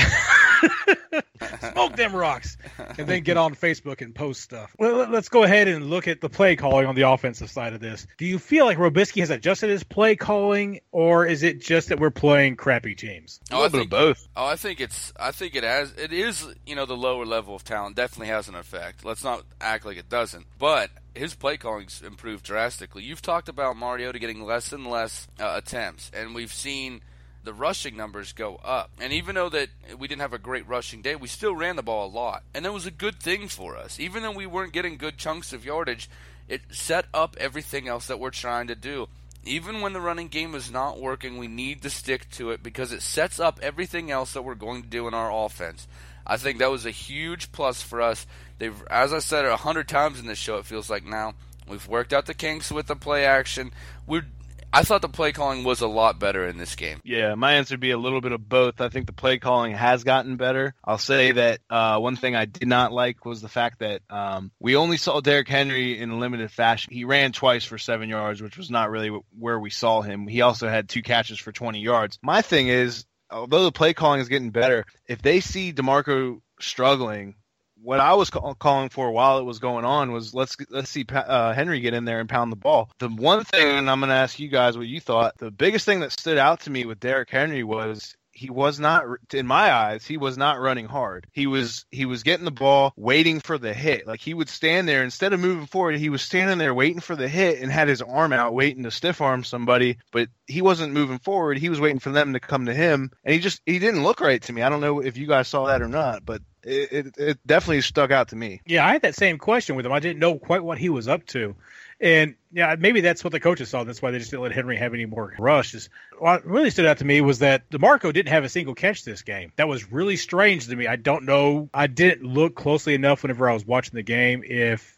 Smoke them rocks, and then get on Facebook and post stuff. Well, let- let's go ahead and look at the play calling on the offensive side of this. Do you feel like Robiskie has adjusted his play calling, or is it just that we're playing crappy teams? A Oh, I little bit of think, both. oh, I think it's. I think it has. It is. You know, the lower level of talent definitely has an effect. Let's not act like it doesn't. But his play calling's improved drastically. You've talked about Mariota getting less and less uh, attempts, and we've seen the rushing numbers go up. And even though that we didn't have a great rushing day, we still ran the ball a lot, and that was a good thing for us. Even though we weren't getting good chunks of yardage, it set up everything else that we're trying to do. Even when the running game is not working, we need to stick to it because it sets up everything else that we're going to do in our offense. I think that was a huge plus for us. They've, as I said a hundred times in this show, it feels like now we've worked out the kinks with the play action. We're, I thought the play calling was a lot better in this game. Yeah, my answer would be a little bit of both. I think the play calling has gotten better. I'll say that uh, one thing I did not like was the fact that um, we only saw Derrick Henry in a limited fashion. He ran twice for seven yards, which was not really where we saw him. He also had two catches for 20 yards. My thing is, although the play calling is getting better, if they see DeMarco struggling, what I was call- calling for while it was going on was let's let's see uh, Henry get in there and pound the ball. The one thing, and I'm going to ask you guys what you thought. The biggest thing that stood out to me with Derrick Henry was he was not, in my eyes, he was not running hard. He was he was getting the ball, waiting for the hit. Like he would stand there instead of moving forward, he was standing there waiting for the hit and had his arm out, waiting to stiff arm somebody. But he wasn't moving forward. He was waiting for them to come to him, and he just he didn't look right to me. I don't know if you guys saw that or not, but it, it, it definitely stuck out to me. Yeah, I had that same question with him. I didn't know quite what he was up to. And yeah, maybe that's what the coaches saw. That's why they just didn't let Henry have any more rushes. What really stood out to me was that DeMarco didn't have a single catch this game. That was really strange to me. I don't know. I didn't look closely enough whenever I was watching the game if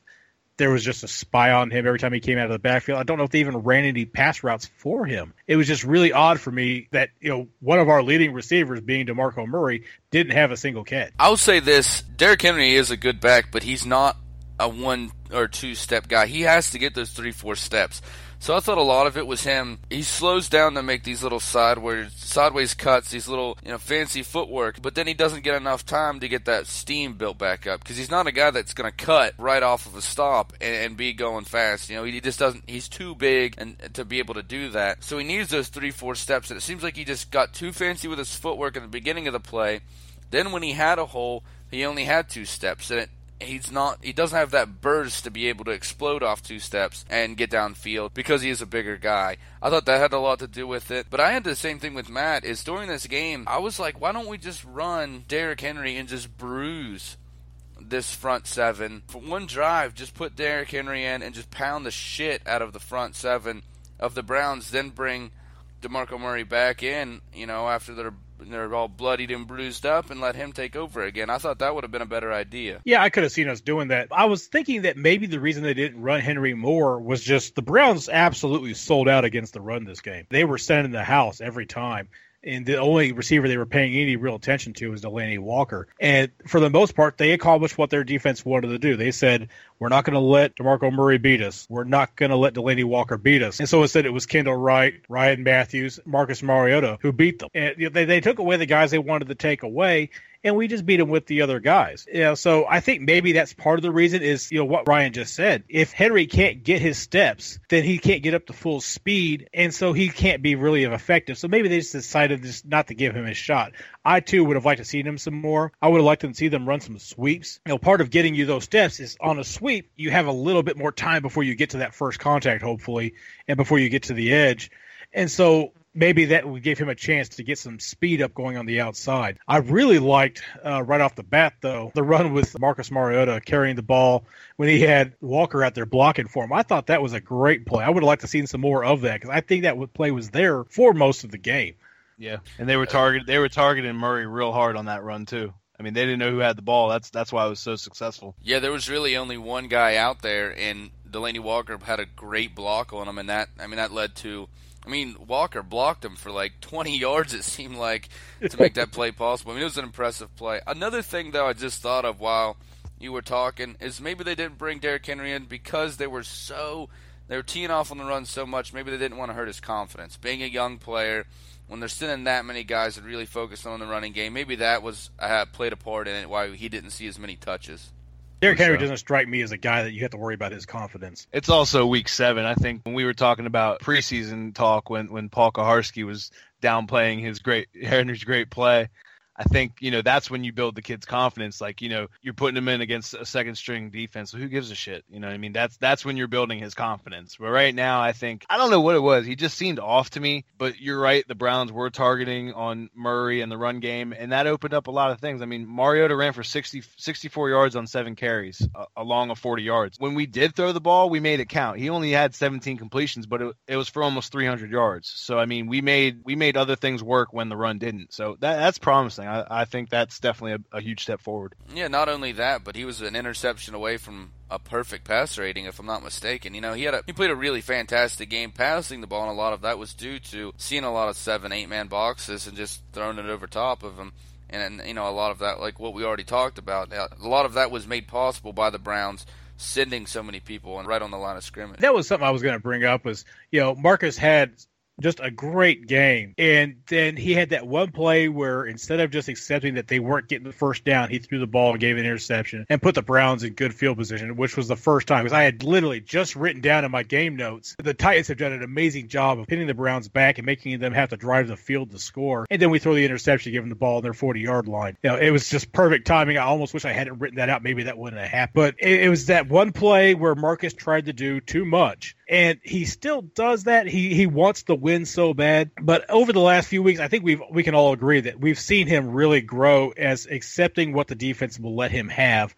there was just a spy on him every time he came out of the backfield. I don't know if they even ran any pass routes for him. It was just really odd for me that, you know, one of our leading receivers being DeMarco Murray didn't have a single catch. I'll say this: Derrick Henry is a good back, but he's not a one or two step guy. He has to get those three, four steps. So I thought a lot of it was him. He slows down to make these little sideways sideways cuts, these little you know fancy footwork, but then he doesn't get enough time to get that steam built back up because he's not a guy that's going to cut right off of a stop and, and be going fast. You know, he just doesn't. He's too big and to be able to do that. So he needs those three, four steps, and it seems like he just got too fancy with his footwork at the beginning of the play. Then when he had a hole, he only had two steps, and it, he's not he doesn't have that burst to be able to explode off two steps and get downfield because he is a bigger guy. I thought that had a lot to do with it. But I had the same thing with Matt is during this game, I was like, why don't we just run Derrick Henry and just bruise this front seven for one drive? Just put Derrick Henry in and just pound the shit out of the front seven of the Browns. Then bring DeMarco Murray back in, you know, after they're they're all bloodied and bruised up, and let him take over again. I thought that would have been a better idea. Yeah, I could have seen us doing that. I was thinking that maybe the reason they didn't run Henry more was just the Browns absolutely sold out against the run this game. They were sending the house every time. And the only receiver they were paying any real attention to was Delanie Walker. And for the most part, they accomplished what their defense wanted to do. They said, "We're not going to let Demarco Murray beat us. We're not going to let Delanie Walker beat us." And so instead, it was Kendall Wright, Rishard Matthews, Marcus Mariota who beat them. And they they took away the guys they wanted to take away, and we just beat him with the other guys. Know, so I think maybe that's part of the reason is you know what Ryan just said. If Henry can't get his steps, then he can't get up to full speed, and so he can't be really effective. So maybe they just decided just not to give him his shot. I too would have liked to see him some more. I would have liked to see them run some sweeps. You know, part of getting you those steps is on a sweep, you have a little bit more time before you get to that first contact, hopefully, and before you get to the edge. And so maybe that would give him a chance to get some speed up going on the outside. I really liked uh, right off the bat though the run with Marcus Mariota carrying the ball when he had Walker out there blocking for him. I thought that was a great play. I would have liked to seen some more of that because I think that play was there for most of the game. Yeah, and they were target they were targeting Murray real hard on that run too. I mean, they didn't know who had the ball. That's that's why it was so successful. Yeah, there was really only one guy out there, and Delanie Walker had a great block on him, and that I mean that led to I mean, Walker blocked him for like 20 yards, it seemed like, to make that play possible. I mean, it was an impressive play. Another thing, though, I just thought of while you were talking is maybe they didn't bring Derrick Henry in because they were so. They were teeing off on the run so much, maybe they didn't want to hurt his confidence. Being a young player, when they're sending that many guys that really focus on the running game, maybe that was uh, played a part in it why he didn't see as many touches. Derrick Henry doesn't strike me as a guy that you have to worry about his confidence. It's also week seven. I think when we were talking about preseason talk when when Paul Kuharsky was downplaying his great Henry's great play, I think you know that's when you build the kid's confidence. Like you know you're putting him in against a second string defense. So who gives a shit? You know what I mean? That's that's when you're building his confidence. But right now, I think I don't know what it was. He just seemed off to me. But you're right. The Browns were targeting on Murray and the run game, and that opened up a lot of things. I mean, Mariota ran for 60, 64 yards on seven carries, uh, along of 40 yards. When we did throw the ball, we made it count. He only had 17 completions, but it, it was for almost 300 yards. So I mean, we made we made other things work when the run didn't. So that that's promising. I, I think that's definitely a, a, huge step forward. Yeah, not only that, but he was an interception away from a perfect pass rating, if I'm not mistaken. You know, he had a, he played a really fantastic game passing the ball, and a lot of that was due to seeing a lot of seven, eight man boxes and just throwing it over top of him. And, and you know, a lot of that, like what we already talked about, uh, a lot of that was made possible by the Browns sending so many people and right on the line of scrimmage. That was something I was going to bring up. Was you know Marcus had just a great game. And then he had that one play where instead of just accepting that they weren't getting the first down, he threw the ball and gave an interception and put the Browns in good field position, which was the first time because I had literally just written down in my game notes the Titans have done an amazing job of hitting the Browns back and making them have to drive the field to score. And then we throw the interception, give them the ball on their 40 yard line. You know, it was just perfect timing. I almost wish I hadn't written that out. Maybe that wouldn't have happened. But it, it was that one play where Marcus tried to do too much and he still does that. He he wants to win so bad, but over the last few weeks, I think we've we can all agree that we've seen him really grow as accepting what the defense will let him have.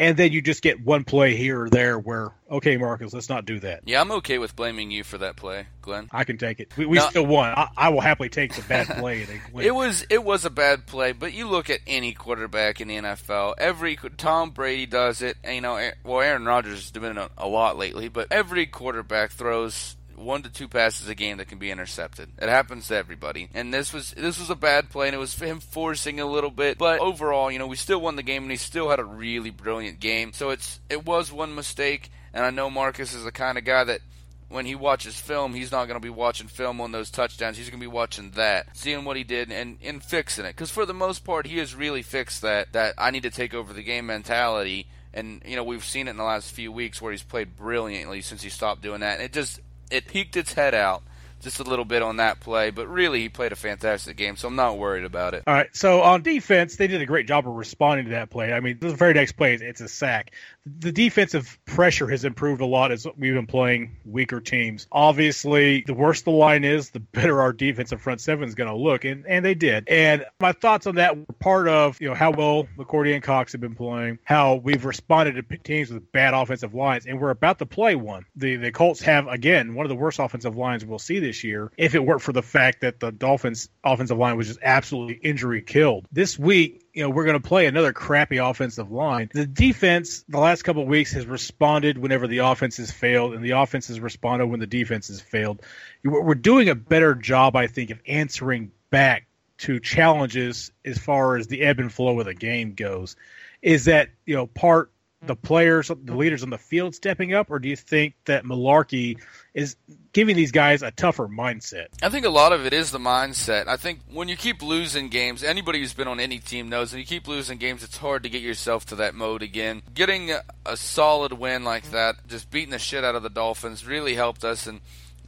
And then you just get one play here or there where okay marcus let's not do that. Yeah i'm okay with blaming you for that play glenn. I can take it. We, we now, still won. I, I, will happily take the bad play it was it was a bad play but you look at any quarterback in the nfl every tom brady does it. And, you know well aaron rodgers has doing it a lot lately but every quarterback throws one to two passes a game that can be intercepted. It happens to everybody. And this was this was a bad play and it was him forcing a little bit. But overall, you know, we still won the game and he still had a really brilliant game. So it's it was one mistake and I know Marcus is the kind of guy that when he watches film, he's not going to be watching film on those touchdowns. He's going to be watching that, seeing what he did, and, and fixing it. Because for the most part, he has really fixed that. That I need to take over the game mentality. And you know we've seen it in the last few weeks where he's played brilliantly since he stopped doing that. And it just it peeked its head out just a little bit on that play, but really he played a fantastic game, so I'm not worried about it. All right, so on defense, they did a great job of responding to that play. I mean, the very next play, it's a sack the defensive pressure has improved a lot as we've been playing weaker teams. Obviously, the worse the line is, the better our defensive front seven is going to look, and, and they did. And my thoughts on that were part of you know how well McCourty and Cox have been playing, how we've responded to teams with bad offensive lines, and we're about to play one. The the Colts have again one of the worst offensive lines we'll see this year. If it weren't for the fact that the Dolphins' offensive line was just absolutely injury killed this week you know, we're going to play another crappy offensive line. The defense, the last couple weeks, has responded whenever the offense has failed, and the offense has responded when the defense has failed. We're doing a better job, I think, of answering back to challenges as far as the ebb and flow of the game goes. Is that you know part the players, the leaders on the field stepping up, or do you think that Mularkey is giving these guys a tougher mindset? I think a lot of it is the mindset. I think when you keep losing games, anybody who's been on any team knows when you keep losing games, it's hard to get yourself to that mode again. Getting a solid win like that, just beating the shit out of the Dolphins, really helped us and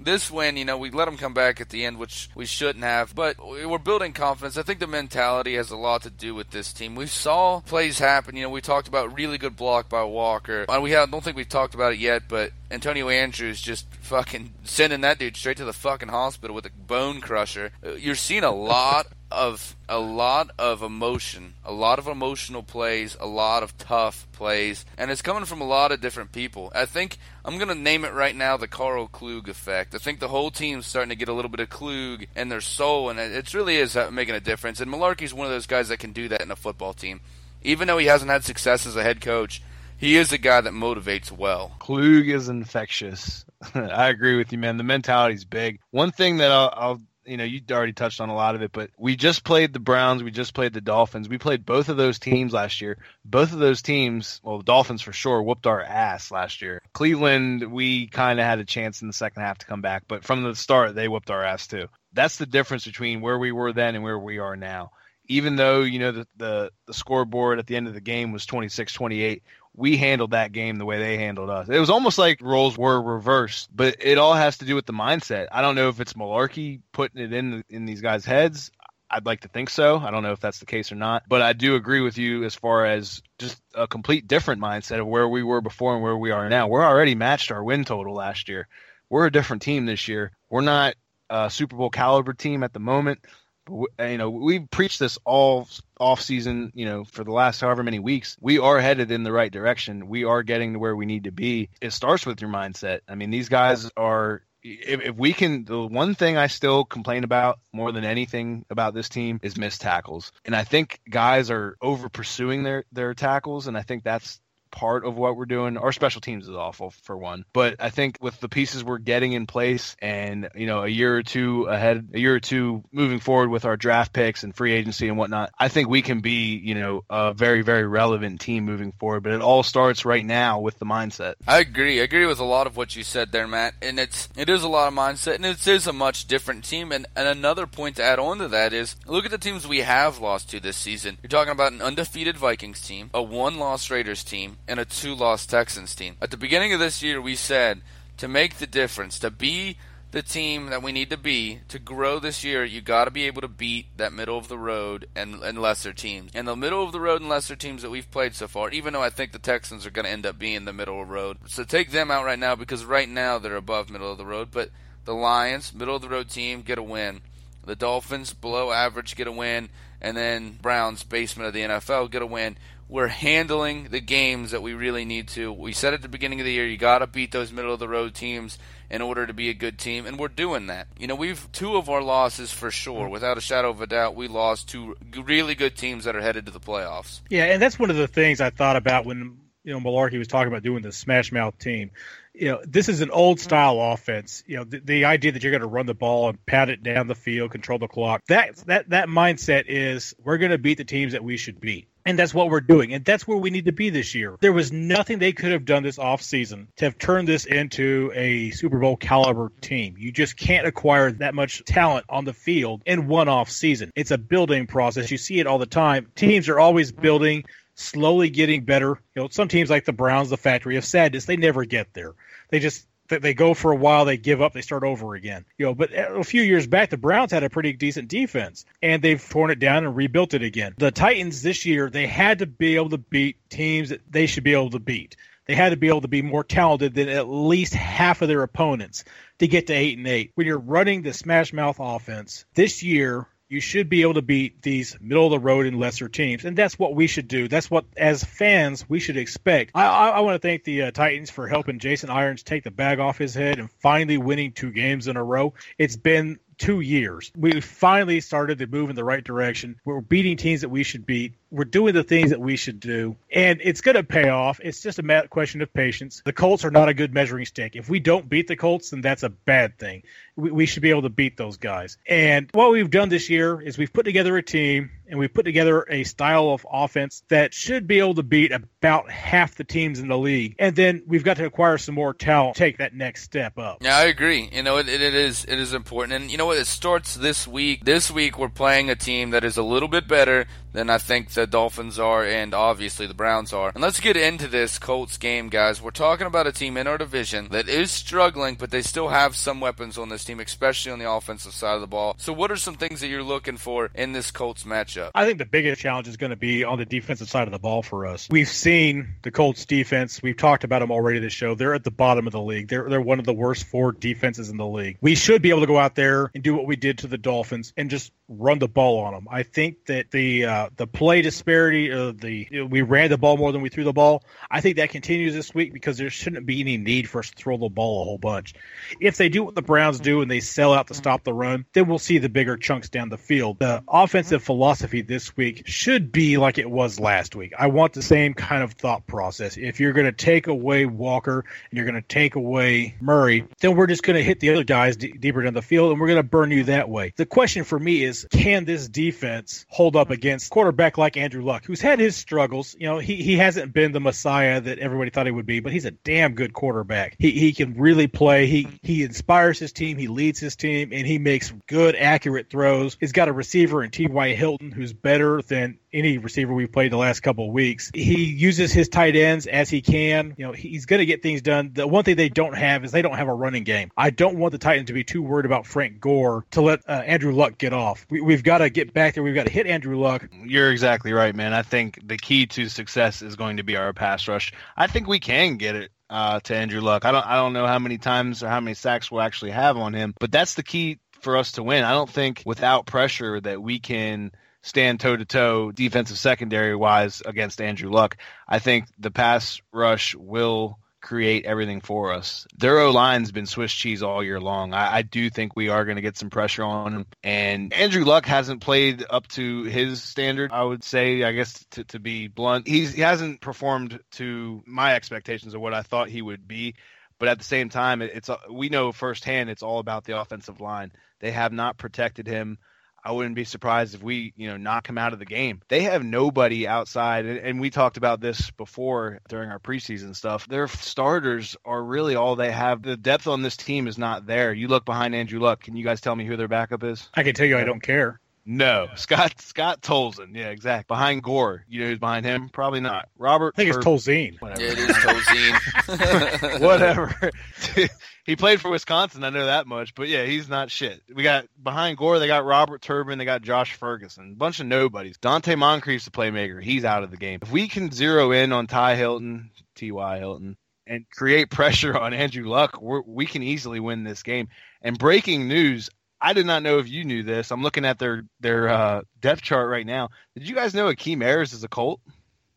this win, you know, we let them come back at the end, which we shouldn't have, but we're building confidence. I think the mentality has a lot to do with this team. We saw plays happen. You know, we talked about really good block by Walker. We have, don't think we've talked about it yet, but Antonio Andrews just fucking sending that dude straight to the fucking hospital with a bone crusher. Uh, you're seeing a lot of a lot of emotion, a lot of emotional plays, a lot of tough plays, and it's coming from a lot of different people. I think I'm going to name it right now the Karl Klug effect. I think the whole team's starting to get a little bit of Klug in their soul, and it really is uh, making a difference. And Mularkey's one of those guys that can do that in a football team. Even though he hasn't had success as a head coach, he is a guy that motivates well. Klug is infectious. I agree with you, man. The mentality's big. One thing that I'll, I'll you know, you already touched on a lot of it, but we just played the Browns, we just played the Dolphins. We played both of those teams last year. Both of those teams, well, the Dolphins for sure, whooped our ass last year. Cleveland, we kind of had a chance in the second half to come back, but from the start, they whooped our ass too. That's the difference between where we were then and where we are now. Even though, you know, the, the, the scoreboard at the end of the game was 26 28, we handled that game the way they handled us. It was almost like roles were reversed, but it all has to do with the mindset. I don't know if it's Mularkey putting it in in these guys' heads. I'd like to think so. I don't know if that's the case or not, but I do agree with you as far as just a complete different mindset of where we were before and where we are now. We're already matched our win total last year. We're a different team this year. We're not a Super Bowl caliber team at the moment you know, we've preached this all off season, you know, for the last however many weeks. We are headed in the right direction. We are getting to where we need to be. It starts with your mindset. I mean, these guys are if, if, we can the one thing i still complain about more than anything about this team is missed tackles and i think guys are over pursuing their their tackles and i think that's part of what we're doing. Our special teams is awful for one, but I think with the pieces we're getting in place, and you know, a year or two ahead, a year or two moving forward with our draft picks and free agency and whatnot, I think we can be you know a very very relevant team moving forward. But it all starts right now with the mindset. I agree. I agree with a lot of what you said there, Matt. And it's it is a lot of mindset, and it is a much different team. And and another point to add on to that is look at the teams we have lost to this season. You're talking about an undefeated Vikings team, a one loss Raiders team and a two loss Texans team. At the beginning of this year, we said to make the difference, to be the team that we need to be to grow this year, you got to be able to beat that middle of the road and, and lesser teams. And the middle of the road and lesser teams that we've played so far, even though I think the Texans are going to end up being the middle of the road. So take them out right now because right now they're above middle of the road. But the Lions, middle of the road team, get a win. The Dolphins, below average, get a win. And then Browns, basement of the NFL, get a win we're handling the games that we really need to. We said at the beginning of the year, you got to beat those middle of the road teams in order to be a good team, and we're doing that. You know, we've two of our losses for sure, mm-hmm. without a shadow of a doubt. We lost two really good teams that are headed to the playoffs. Yeah, and that's one of the things I thought about when you know Mularkey was talking about doing the smash mouth team. You know, this is an old style mm-hmm. offense. You know, the, the idea that you're going to run the ball and pound it down the field, control the clock. That that that mindset is we're going to beat the teams that we should beat. And that's what we're doing. And that's where we need to be this year. There was nothing they could have done this offseason to have turned this into a Super Bowl caliber team. You just can't acquire that much talent on the field in one off season. It's a building process. You see it all the time. Teams are always building, slowly getting better. You know, some teams like the Browns, the factory of sadness, they never get there. They just they go for a while, they give up, they start over again. You know, but uh, a few years back, the Browns had a pretty decent defense, and they've torn it down and rebuilt it again. The Titans this year, they had to be able to beat teams that they should be able to beat. They had to be able to be more talented than at least half of their opponents to get to eight and eight. When you're running the smash mouth offense this year, you should be able to beat these middle of the road and lesser teams, and that's what we should do. That's what, as fans, we should expect. I, I, I want to thank the uh, Titans for helping Jason Irons take the bag off his head and finally winning two games in a row. It's been two years. We finally started to move in the right direction. We're beating teams that we should beat. We're doing the things that we should do, and it's going to pay off. It's just a question of patience. The Colts are not a good measuring stick. If we don't beat the Colts, then that's a bad thing. we, we should be able to beat those guys. And what we've done this year is we've put together a team and we put together a style of offense that should be able to beat about half the teams in the league. And then we've got to acquire some more talent, take that next step up. Yeah, I agree. You know, it, it is it is important, and you know what? It starts this week. This week we're playing a team that is a little bit better than I think the Dolphins are, and obviously the Browns are. And let's get into this Colts game, guys. We're talking about a team in our division that is struggling, but they still have some weapons on this team, especially on the offensive side of the ball. So, what are some things that you're looking for in this Colts matchup? I think the biggest challenge is going to be on the defensive side of the ball for us. We've seen the Colts defense. We've talked about them already this show. They're at the bottom of the league. They're they're one of the worst four defenses in the league. We should be able to go out there and do what we did to the Dolphins and just run the ball on them. I think that the uh, the play disparity, of the you know, we ran the ball more than we threw the ball. I think that continues this week because there shouldn't be any need for us to throw the ball a whole bunch. If they do what the Browns do and they sell out to stop the run, then we'll see the bigger chunks down the field. The offensive philosophy this week should be like it was last week. I want the same kind of thought process. If you're going to take away Walker and you're going to take away Murray, then we're just going to hit the other guys d- deeper down the field and we're going to burn you that way. The question for me is can this defense hold up against quarterback like Andrew Luck, who's had his struggles? You know, he, he hasn't been the messiah that everybody thought he would be, but he's a damn good quarterback. He, he can really play. He, he inspires his team, he leads his team, and he makes good, accurate throws. He's got a receiver in T.Y. Hilton who's better than any receiver we've played the last couple of weeks. He uses his tight ends as he can. You know, he's going to get things done. The one thing they don't have is they don't have a running game. I don't want the Titans to be too worried about Frank Gore to let uh, Andrew Luck get off. We, have got to get back there. We've got to hit Andrew Luck. You're exactly right, man. I think the key to success is going to be our pass rush. I think we can get it uh, to Andrew Luck. I don't I don't know how many times or how many sacks we'll actually have on him, but that's the key for us to win. I don't think without pressure that we can stand toe to toe defensive secondary wise against Andrew Luck. I think the pass rush will create everything for us. Their O line's been Swiss cheese all year long. I, I do think we are going to get some pressure on him. And Andrew Luck hasn't played up to his standard. I would say, I guess, to, to be blunt, he's he hasn't performed to my expectations of what I thought he would be. But at the same time, it's we know firsthand it's all about the offensive line. They have not protected him I wouldn't be surprised if we, you know, knock him out of the game. They have nobody outside, and, and, we talked about this before during our preseason stuff. Their starters are really all they have. The depth on this team is not there. You look behind Andrew Luck. Can you guys tell me who their backup is? I can tell you, I don't care. No, Scott Scott Tolzien. Yeah, exactly. Behind Gore, you know who's behind him? Probably not. Robert. I think it's Tolzien. Whatever. Yeah, it is Tolzien. Whatever. he played for Wisconsin. I know that much. But yeah, he's not shit. We got behind Gore. They got Robert Turbin. They got Josh Ferguson. A bunch of nobodies. Donte Moncrief's the playmaker. He's out of the game. If we can zero in on Ty Hilton, T.Y. Hilton, and create pressure on Andrew Luck, we can easily win this game. And breaking news, I did not know if you knew this. I'm looking at their their uh, depth chart right now. Did you guys know Akeem Ayers is a Colt?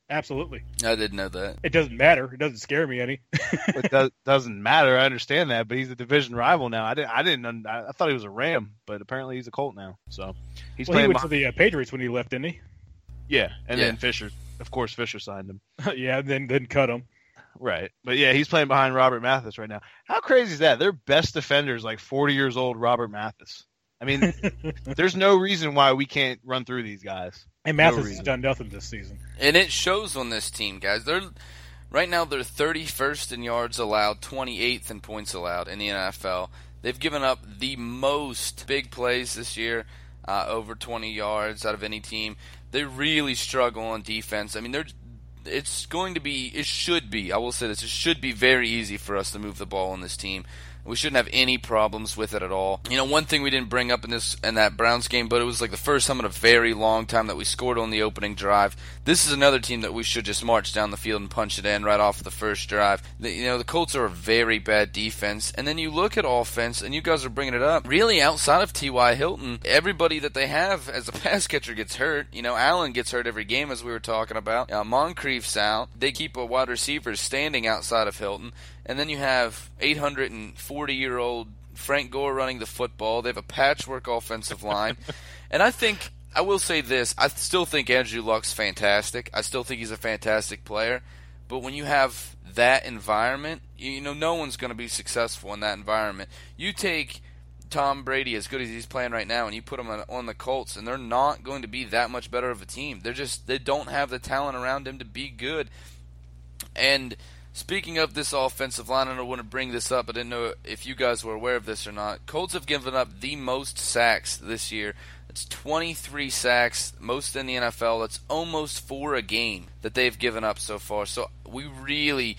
Absolutely. I didn't know that. It doesn't matter. It doesn't scare me any. it does, doesn't matter. I understand that, but he's a division rival now. I didn't. I didn't. I thought he was a Ram, but apparently he's a Colt now. So he's well, playing. He went behind. to the uh, Patriots when he left, didn't he? Yeah, and yeah. then Fisher. Of course, Fisher signed him. yeah, then then cut him. Right. But yeah, he's playing behind Robert Mathis right now. How crazy is that? Their best defender is like 40 years old Robert Mathis. I mean, there's no reason why we can't run through these guys. And Mathis no has done nothing this season. And it shows on this team, guys. They're right now they're 31st in yards allowed, 28th in points allowed in the NFL. They've given up the most big plays this year, uh, over 20 yards out of any team. They really struggle on defense. I mean, they're it's going to be, it should be, I will say this, it should be very easy for us to move the ball on this team. We shouldn't have any problems with it at all. You know, one thing we didn't bring up in this in that Browns game, but it was like the first time in a very long time that we scored on the opening drive. This is another team that we should just march down the field and punch it in right off the first drive. The, you know, the Colts are a very bad defense, and then you look at offense, and you guys are bringing it up. Really, outside of T.Y. Hilton, everybody that they have as a pass catcher gets hurt. You know, Allen gets hurt every game, as we were talking about. Uh, Moncrief's out. They keep a wide receiver standing outside of Hilton and then you have 840 year old Frank Gore running the football. They have a patchwork offensive line, and I think I will say this: I still think Andrew Luck's fantastic. I still think he's a fantastic player. But when you have that environment, you know, no one's going to be successful in that environment. You take Tom Brady as good as he's playing right now, and you put him on, on the Colts, and they're not going to be that much better of a team. They're just they don't have the talent around him to be good. And speaking of this offensive line, I don't want to bring this up. I didn't know if you guys were aware of this or not. Colts have given up the most sacks this year. It's 23 sacks, most in the NFL. That's almost four a game that they've given up so far. So we really,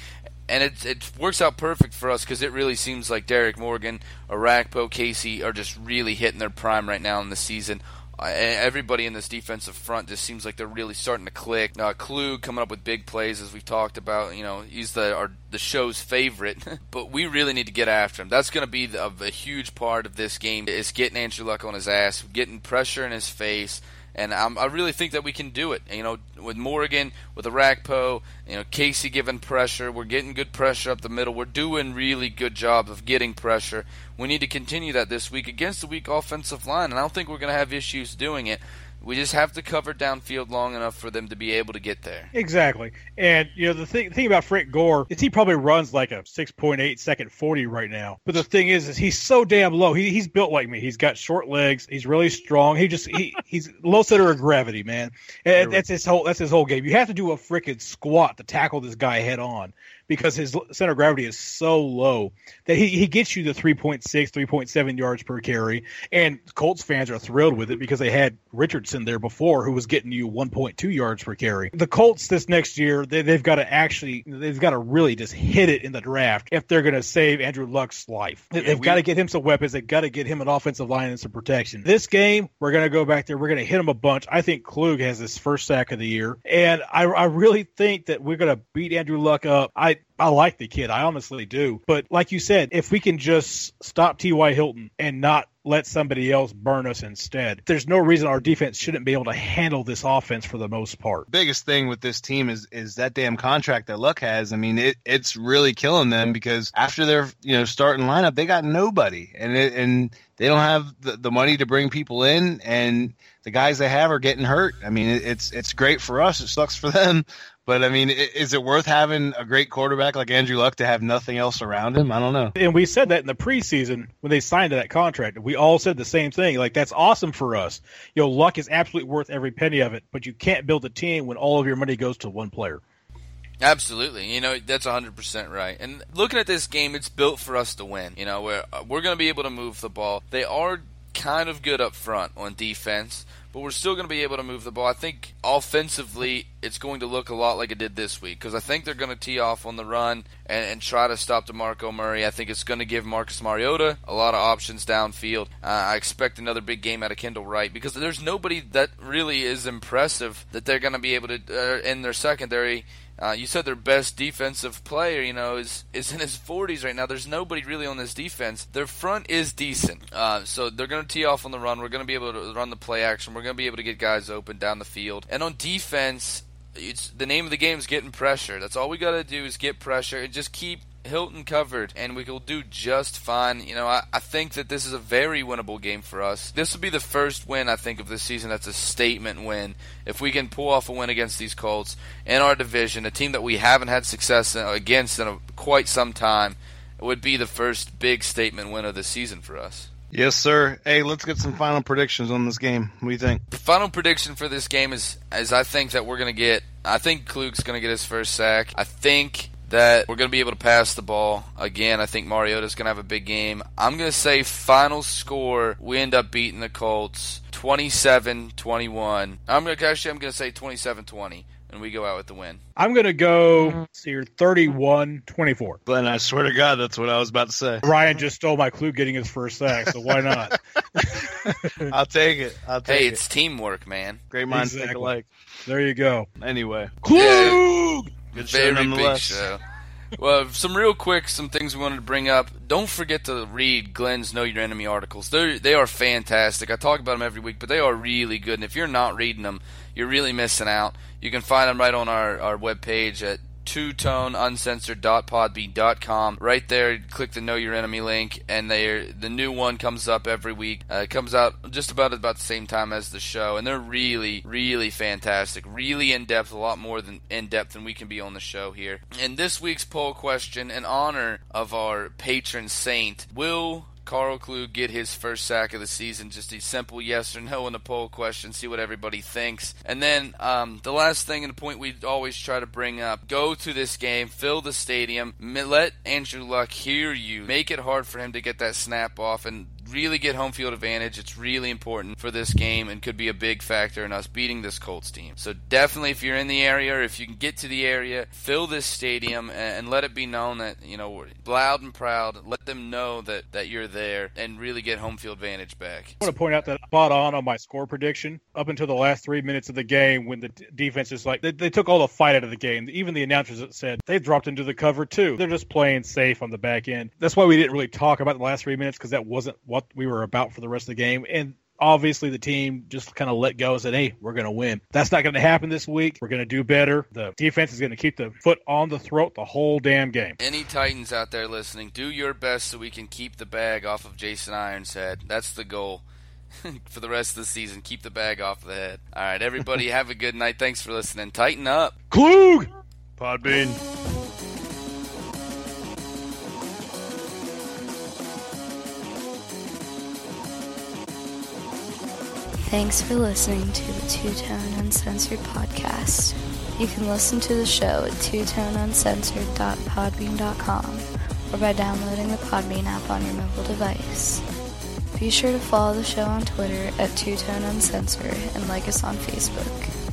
and it it works out perfect for us because it really seems like Derrick Morgan, Orakpo, Casey are just really hitting their prime right now in the season. Everybody in this defensive front just seems like they're really starting to click. Uh, Klug coming up with big plays, as we've talked about. You know, he's the our, the show's favorite, but we really need to get after him. That's going to be the, a huge part of this game is getting Andrew Luck on his ass, getting pressure in his face, and I'm, i really think that we can do it. You know, with Morgan, with Orakpo, you know, Casey giving pressure, we're getting good pressure up the middle. We're doing really good job of getting pressure. We need to continue that this week against the weak offensive line, and I don't think we're going to have issues doing it. We just have to cover downfield long enough for them to be able to get there. Exactly. And you know the thing thing about Frank Gore is he probably runs like a 6.8 second 40 right now. But the thing is is he's so damn low. He, he's built like me. He's got short legs. He's really strong. He just he he's low center of gravity, man. And that's his whole that's his whole game. You have to do a freaking squat to tackle this guy head on because his center of gravity is so low that he, he gets you the 3.6, 3.7 yards per carry. And Colts fans are thrilled with it because they had Richardson there before who was getting you 1.2 yards per carry. The Colts this next year, they, they've got to actually, they've got to really just hit it in the draft if they're going to save Andrew Luck's life. They, have got to get him some weapons. They've got to get him an offensive line and some protection. This game, we're going to go back there. We're going to hit him a bunch. I think Klug has his first sack of the year. And I, I really think that we're going to beat Andrew Luck up. I, I like the kid. I honestly do. But like you said, if we can just stop T.Y. Hilton and not let somebody else burn us instead, there's no reason our defense shouldn't be able to handle this offense for the most part. Biggest thing with this team is is that damn contract that Luck has. I mean, it, it's really killing them because after their you know starting lineup, they got nobody, and it, and they don't have the, the money to bring people in, and the guys they have are getting hurt. I mean, it, it's it's great for us. It sucks for them, but I mean, is it worth having a great quarterback like Andrew Luck to have nothing else around him? I don't know. And we said that in the preseason when they signed that contract. We all said the same thing. Like that's awesome for us. You know, Luck is absolutely worth every penny of it, but you can't build a team when all of your money goes to one player. Absolutely, you know that's 100% right. And looking at this game, it's built for us to win. You know, we're we're going to be able to move the ball. They are kind of good up front on defense, but we're still going to be able to move the ball. I think offensively, it's going to look a lot like it did this week because I think they're going to tee off on the run and, and try to stop DeMarco Murray. I think it's going to give Marcus Mariota a lot of options downfield. Uh, I expect another big game out of Kendall Wright because there's nobody that really is impressive that they're going to be able to uh, in their secondary uh, you said their best defensive player, you know, is is in his 40s right now. There's nobody really on this defense. Their front is decent, uh, so they're going to tee off on the run. We're going to be able to run the play action. We're going to be able to get guys open down the field. And on defense, it's the name of the game is getting pressure. That's all we got to do is get pressure and just keep Hilton covered, and we will do just fine. You know, I, I think that this is a very winnable game for us. This will be the first win, I think, of this season that's a statement win. If we can pull off a win against these Colts in our division, a team that we haven't had success against in a, quite some time, it would be the first big statement win of the season for us. Yes, sir. Hey, let's get some final predictions on this game. What do you think? The final prediction for this game is, is I think that we're going to get. I think Klug's going to get his first sack. I think that we're going to be able to pass the ball. Again, I think Mariota's going to have a big game. I'm going to say final score, we end up beating the Colts 27-21. I'm going to actually I'm going to say 27-20 and we go out with the win. I'm going to go see here 31-24. Glenn, I swear to God, that's what I was about to say. Ryan just stole my clue getting his first sack, so why not? I'll take it. I'll take hey, it. it's teamwork, man. Great minds Exactly. think alike. There you go. Anyway, Klug! Good show Very big nonetheless. show. Well, some real quick, some things we wanted to bring up. Don't forget to read Glenn's Know Your Enemy articles. They they are fantastic. I talk about them every week, but they are really good. And if you're not reading them, you're really missing out. You can find them right on our our webpage at two-tone-uncensored.podbean.com. Right there, click the Know Your Enemy link, and they the new one comes up every week. Uh, it comes out just about about the same time as the show, and they're really, really fantastic, really in depth, a lot more than in depth than we can be on the show here. And this week's poll question, in honor of our patron saint, will Karl Klug get his first sack of the season? Just a simple yes or no in the poll question. See what everybody thinks. And then um, the last thing and the point we always try to bring up: go to this game, fill the stadium, let Andrew Luck hear you, make it hard for him to get that snap off, and really get home field advantage. It's really important for this game and could be a big factor in us beating this Colts team. So definitely, if you're in the area or if you can get to the area, fill this stadium and let it be known that you know loud and proud. Let them know that that you're there and really get home field advantage back. I want to point out that I on on my score prediction up until the last three minutes of the game when the d- defense is like they, they took all the fight out of the game. Even the announcers said they dropped into the cover too. They're just playing safe on the back end. That's why we didn't really talk about the last three minutes because that wasn't what we were about for the rest of the game. And obviously the team just kind of let go and said, "Hey, we're going to win." That's not going to happen this week. We're going to do better. The defense is going to keep the foot on the throat the whole damn game. Any Titans out there listening, do your best so we can keep the bag off of Jason Iron's head. That's the goal. for the rest of the season, keep the bag off the head. All right, everybody, have a good night. Thanks for listening. Titan Up. Klug! Podbean. Thanks for listening to the Two Tone Uncensored podcast. You can listen to the show at twotoneuncensored.podbean.com or by downloading the Podbean app on your mobile device. Be sure to follow the show on Twitter at Two Tone Uncensored and like us on Facebook.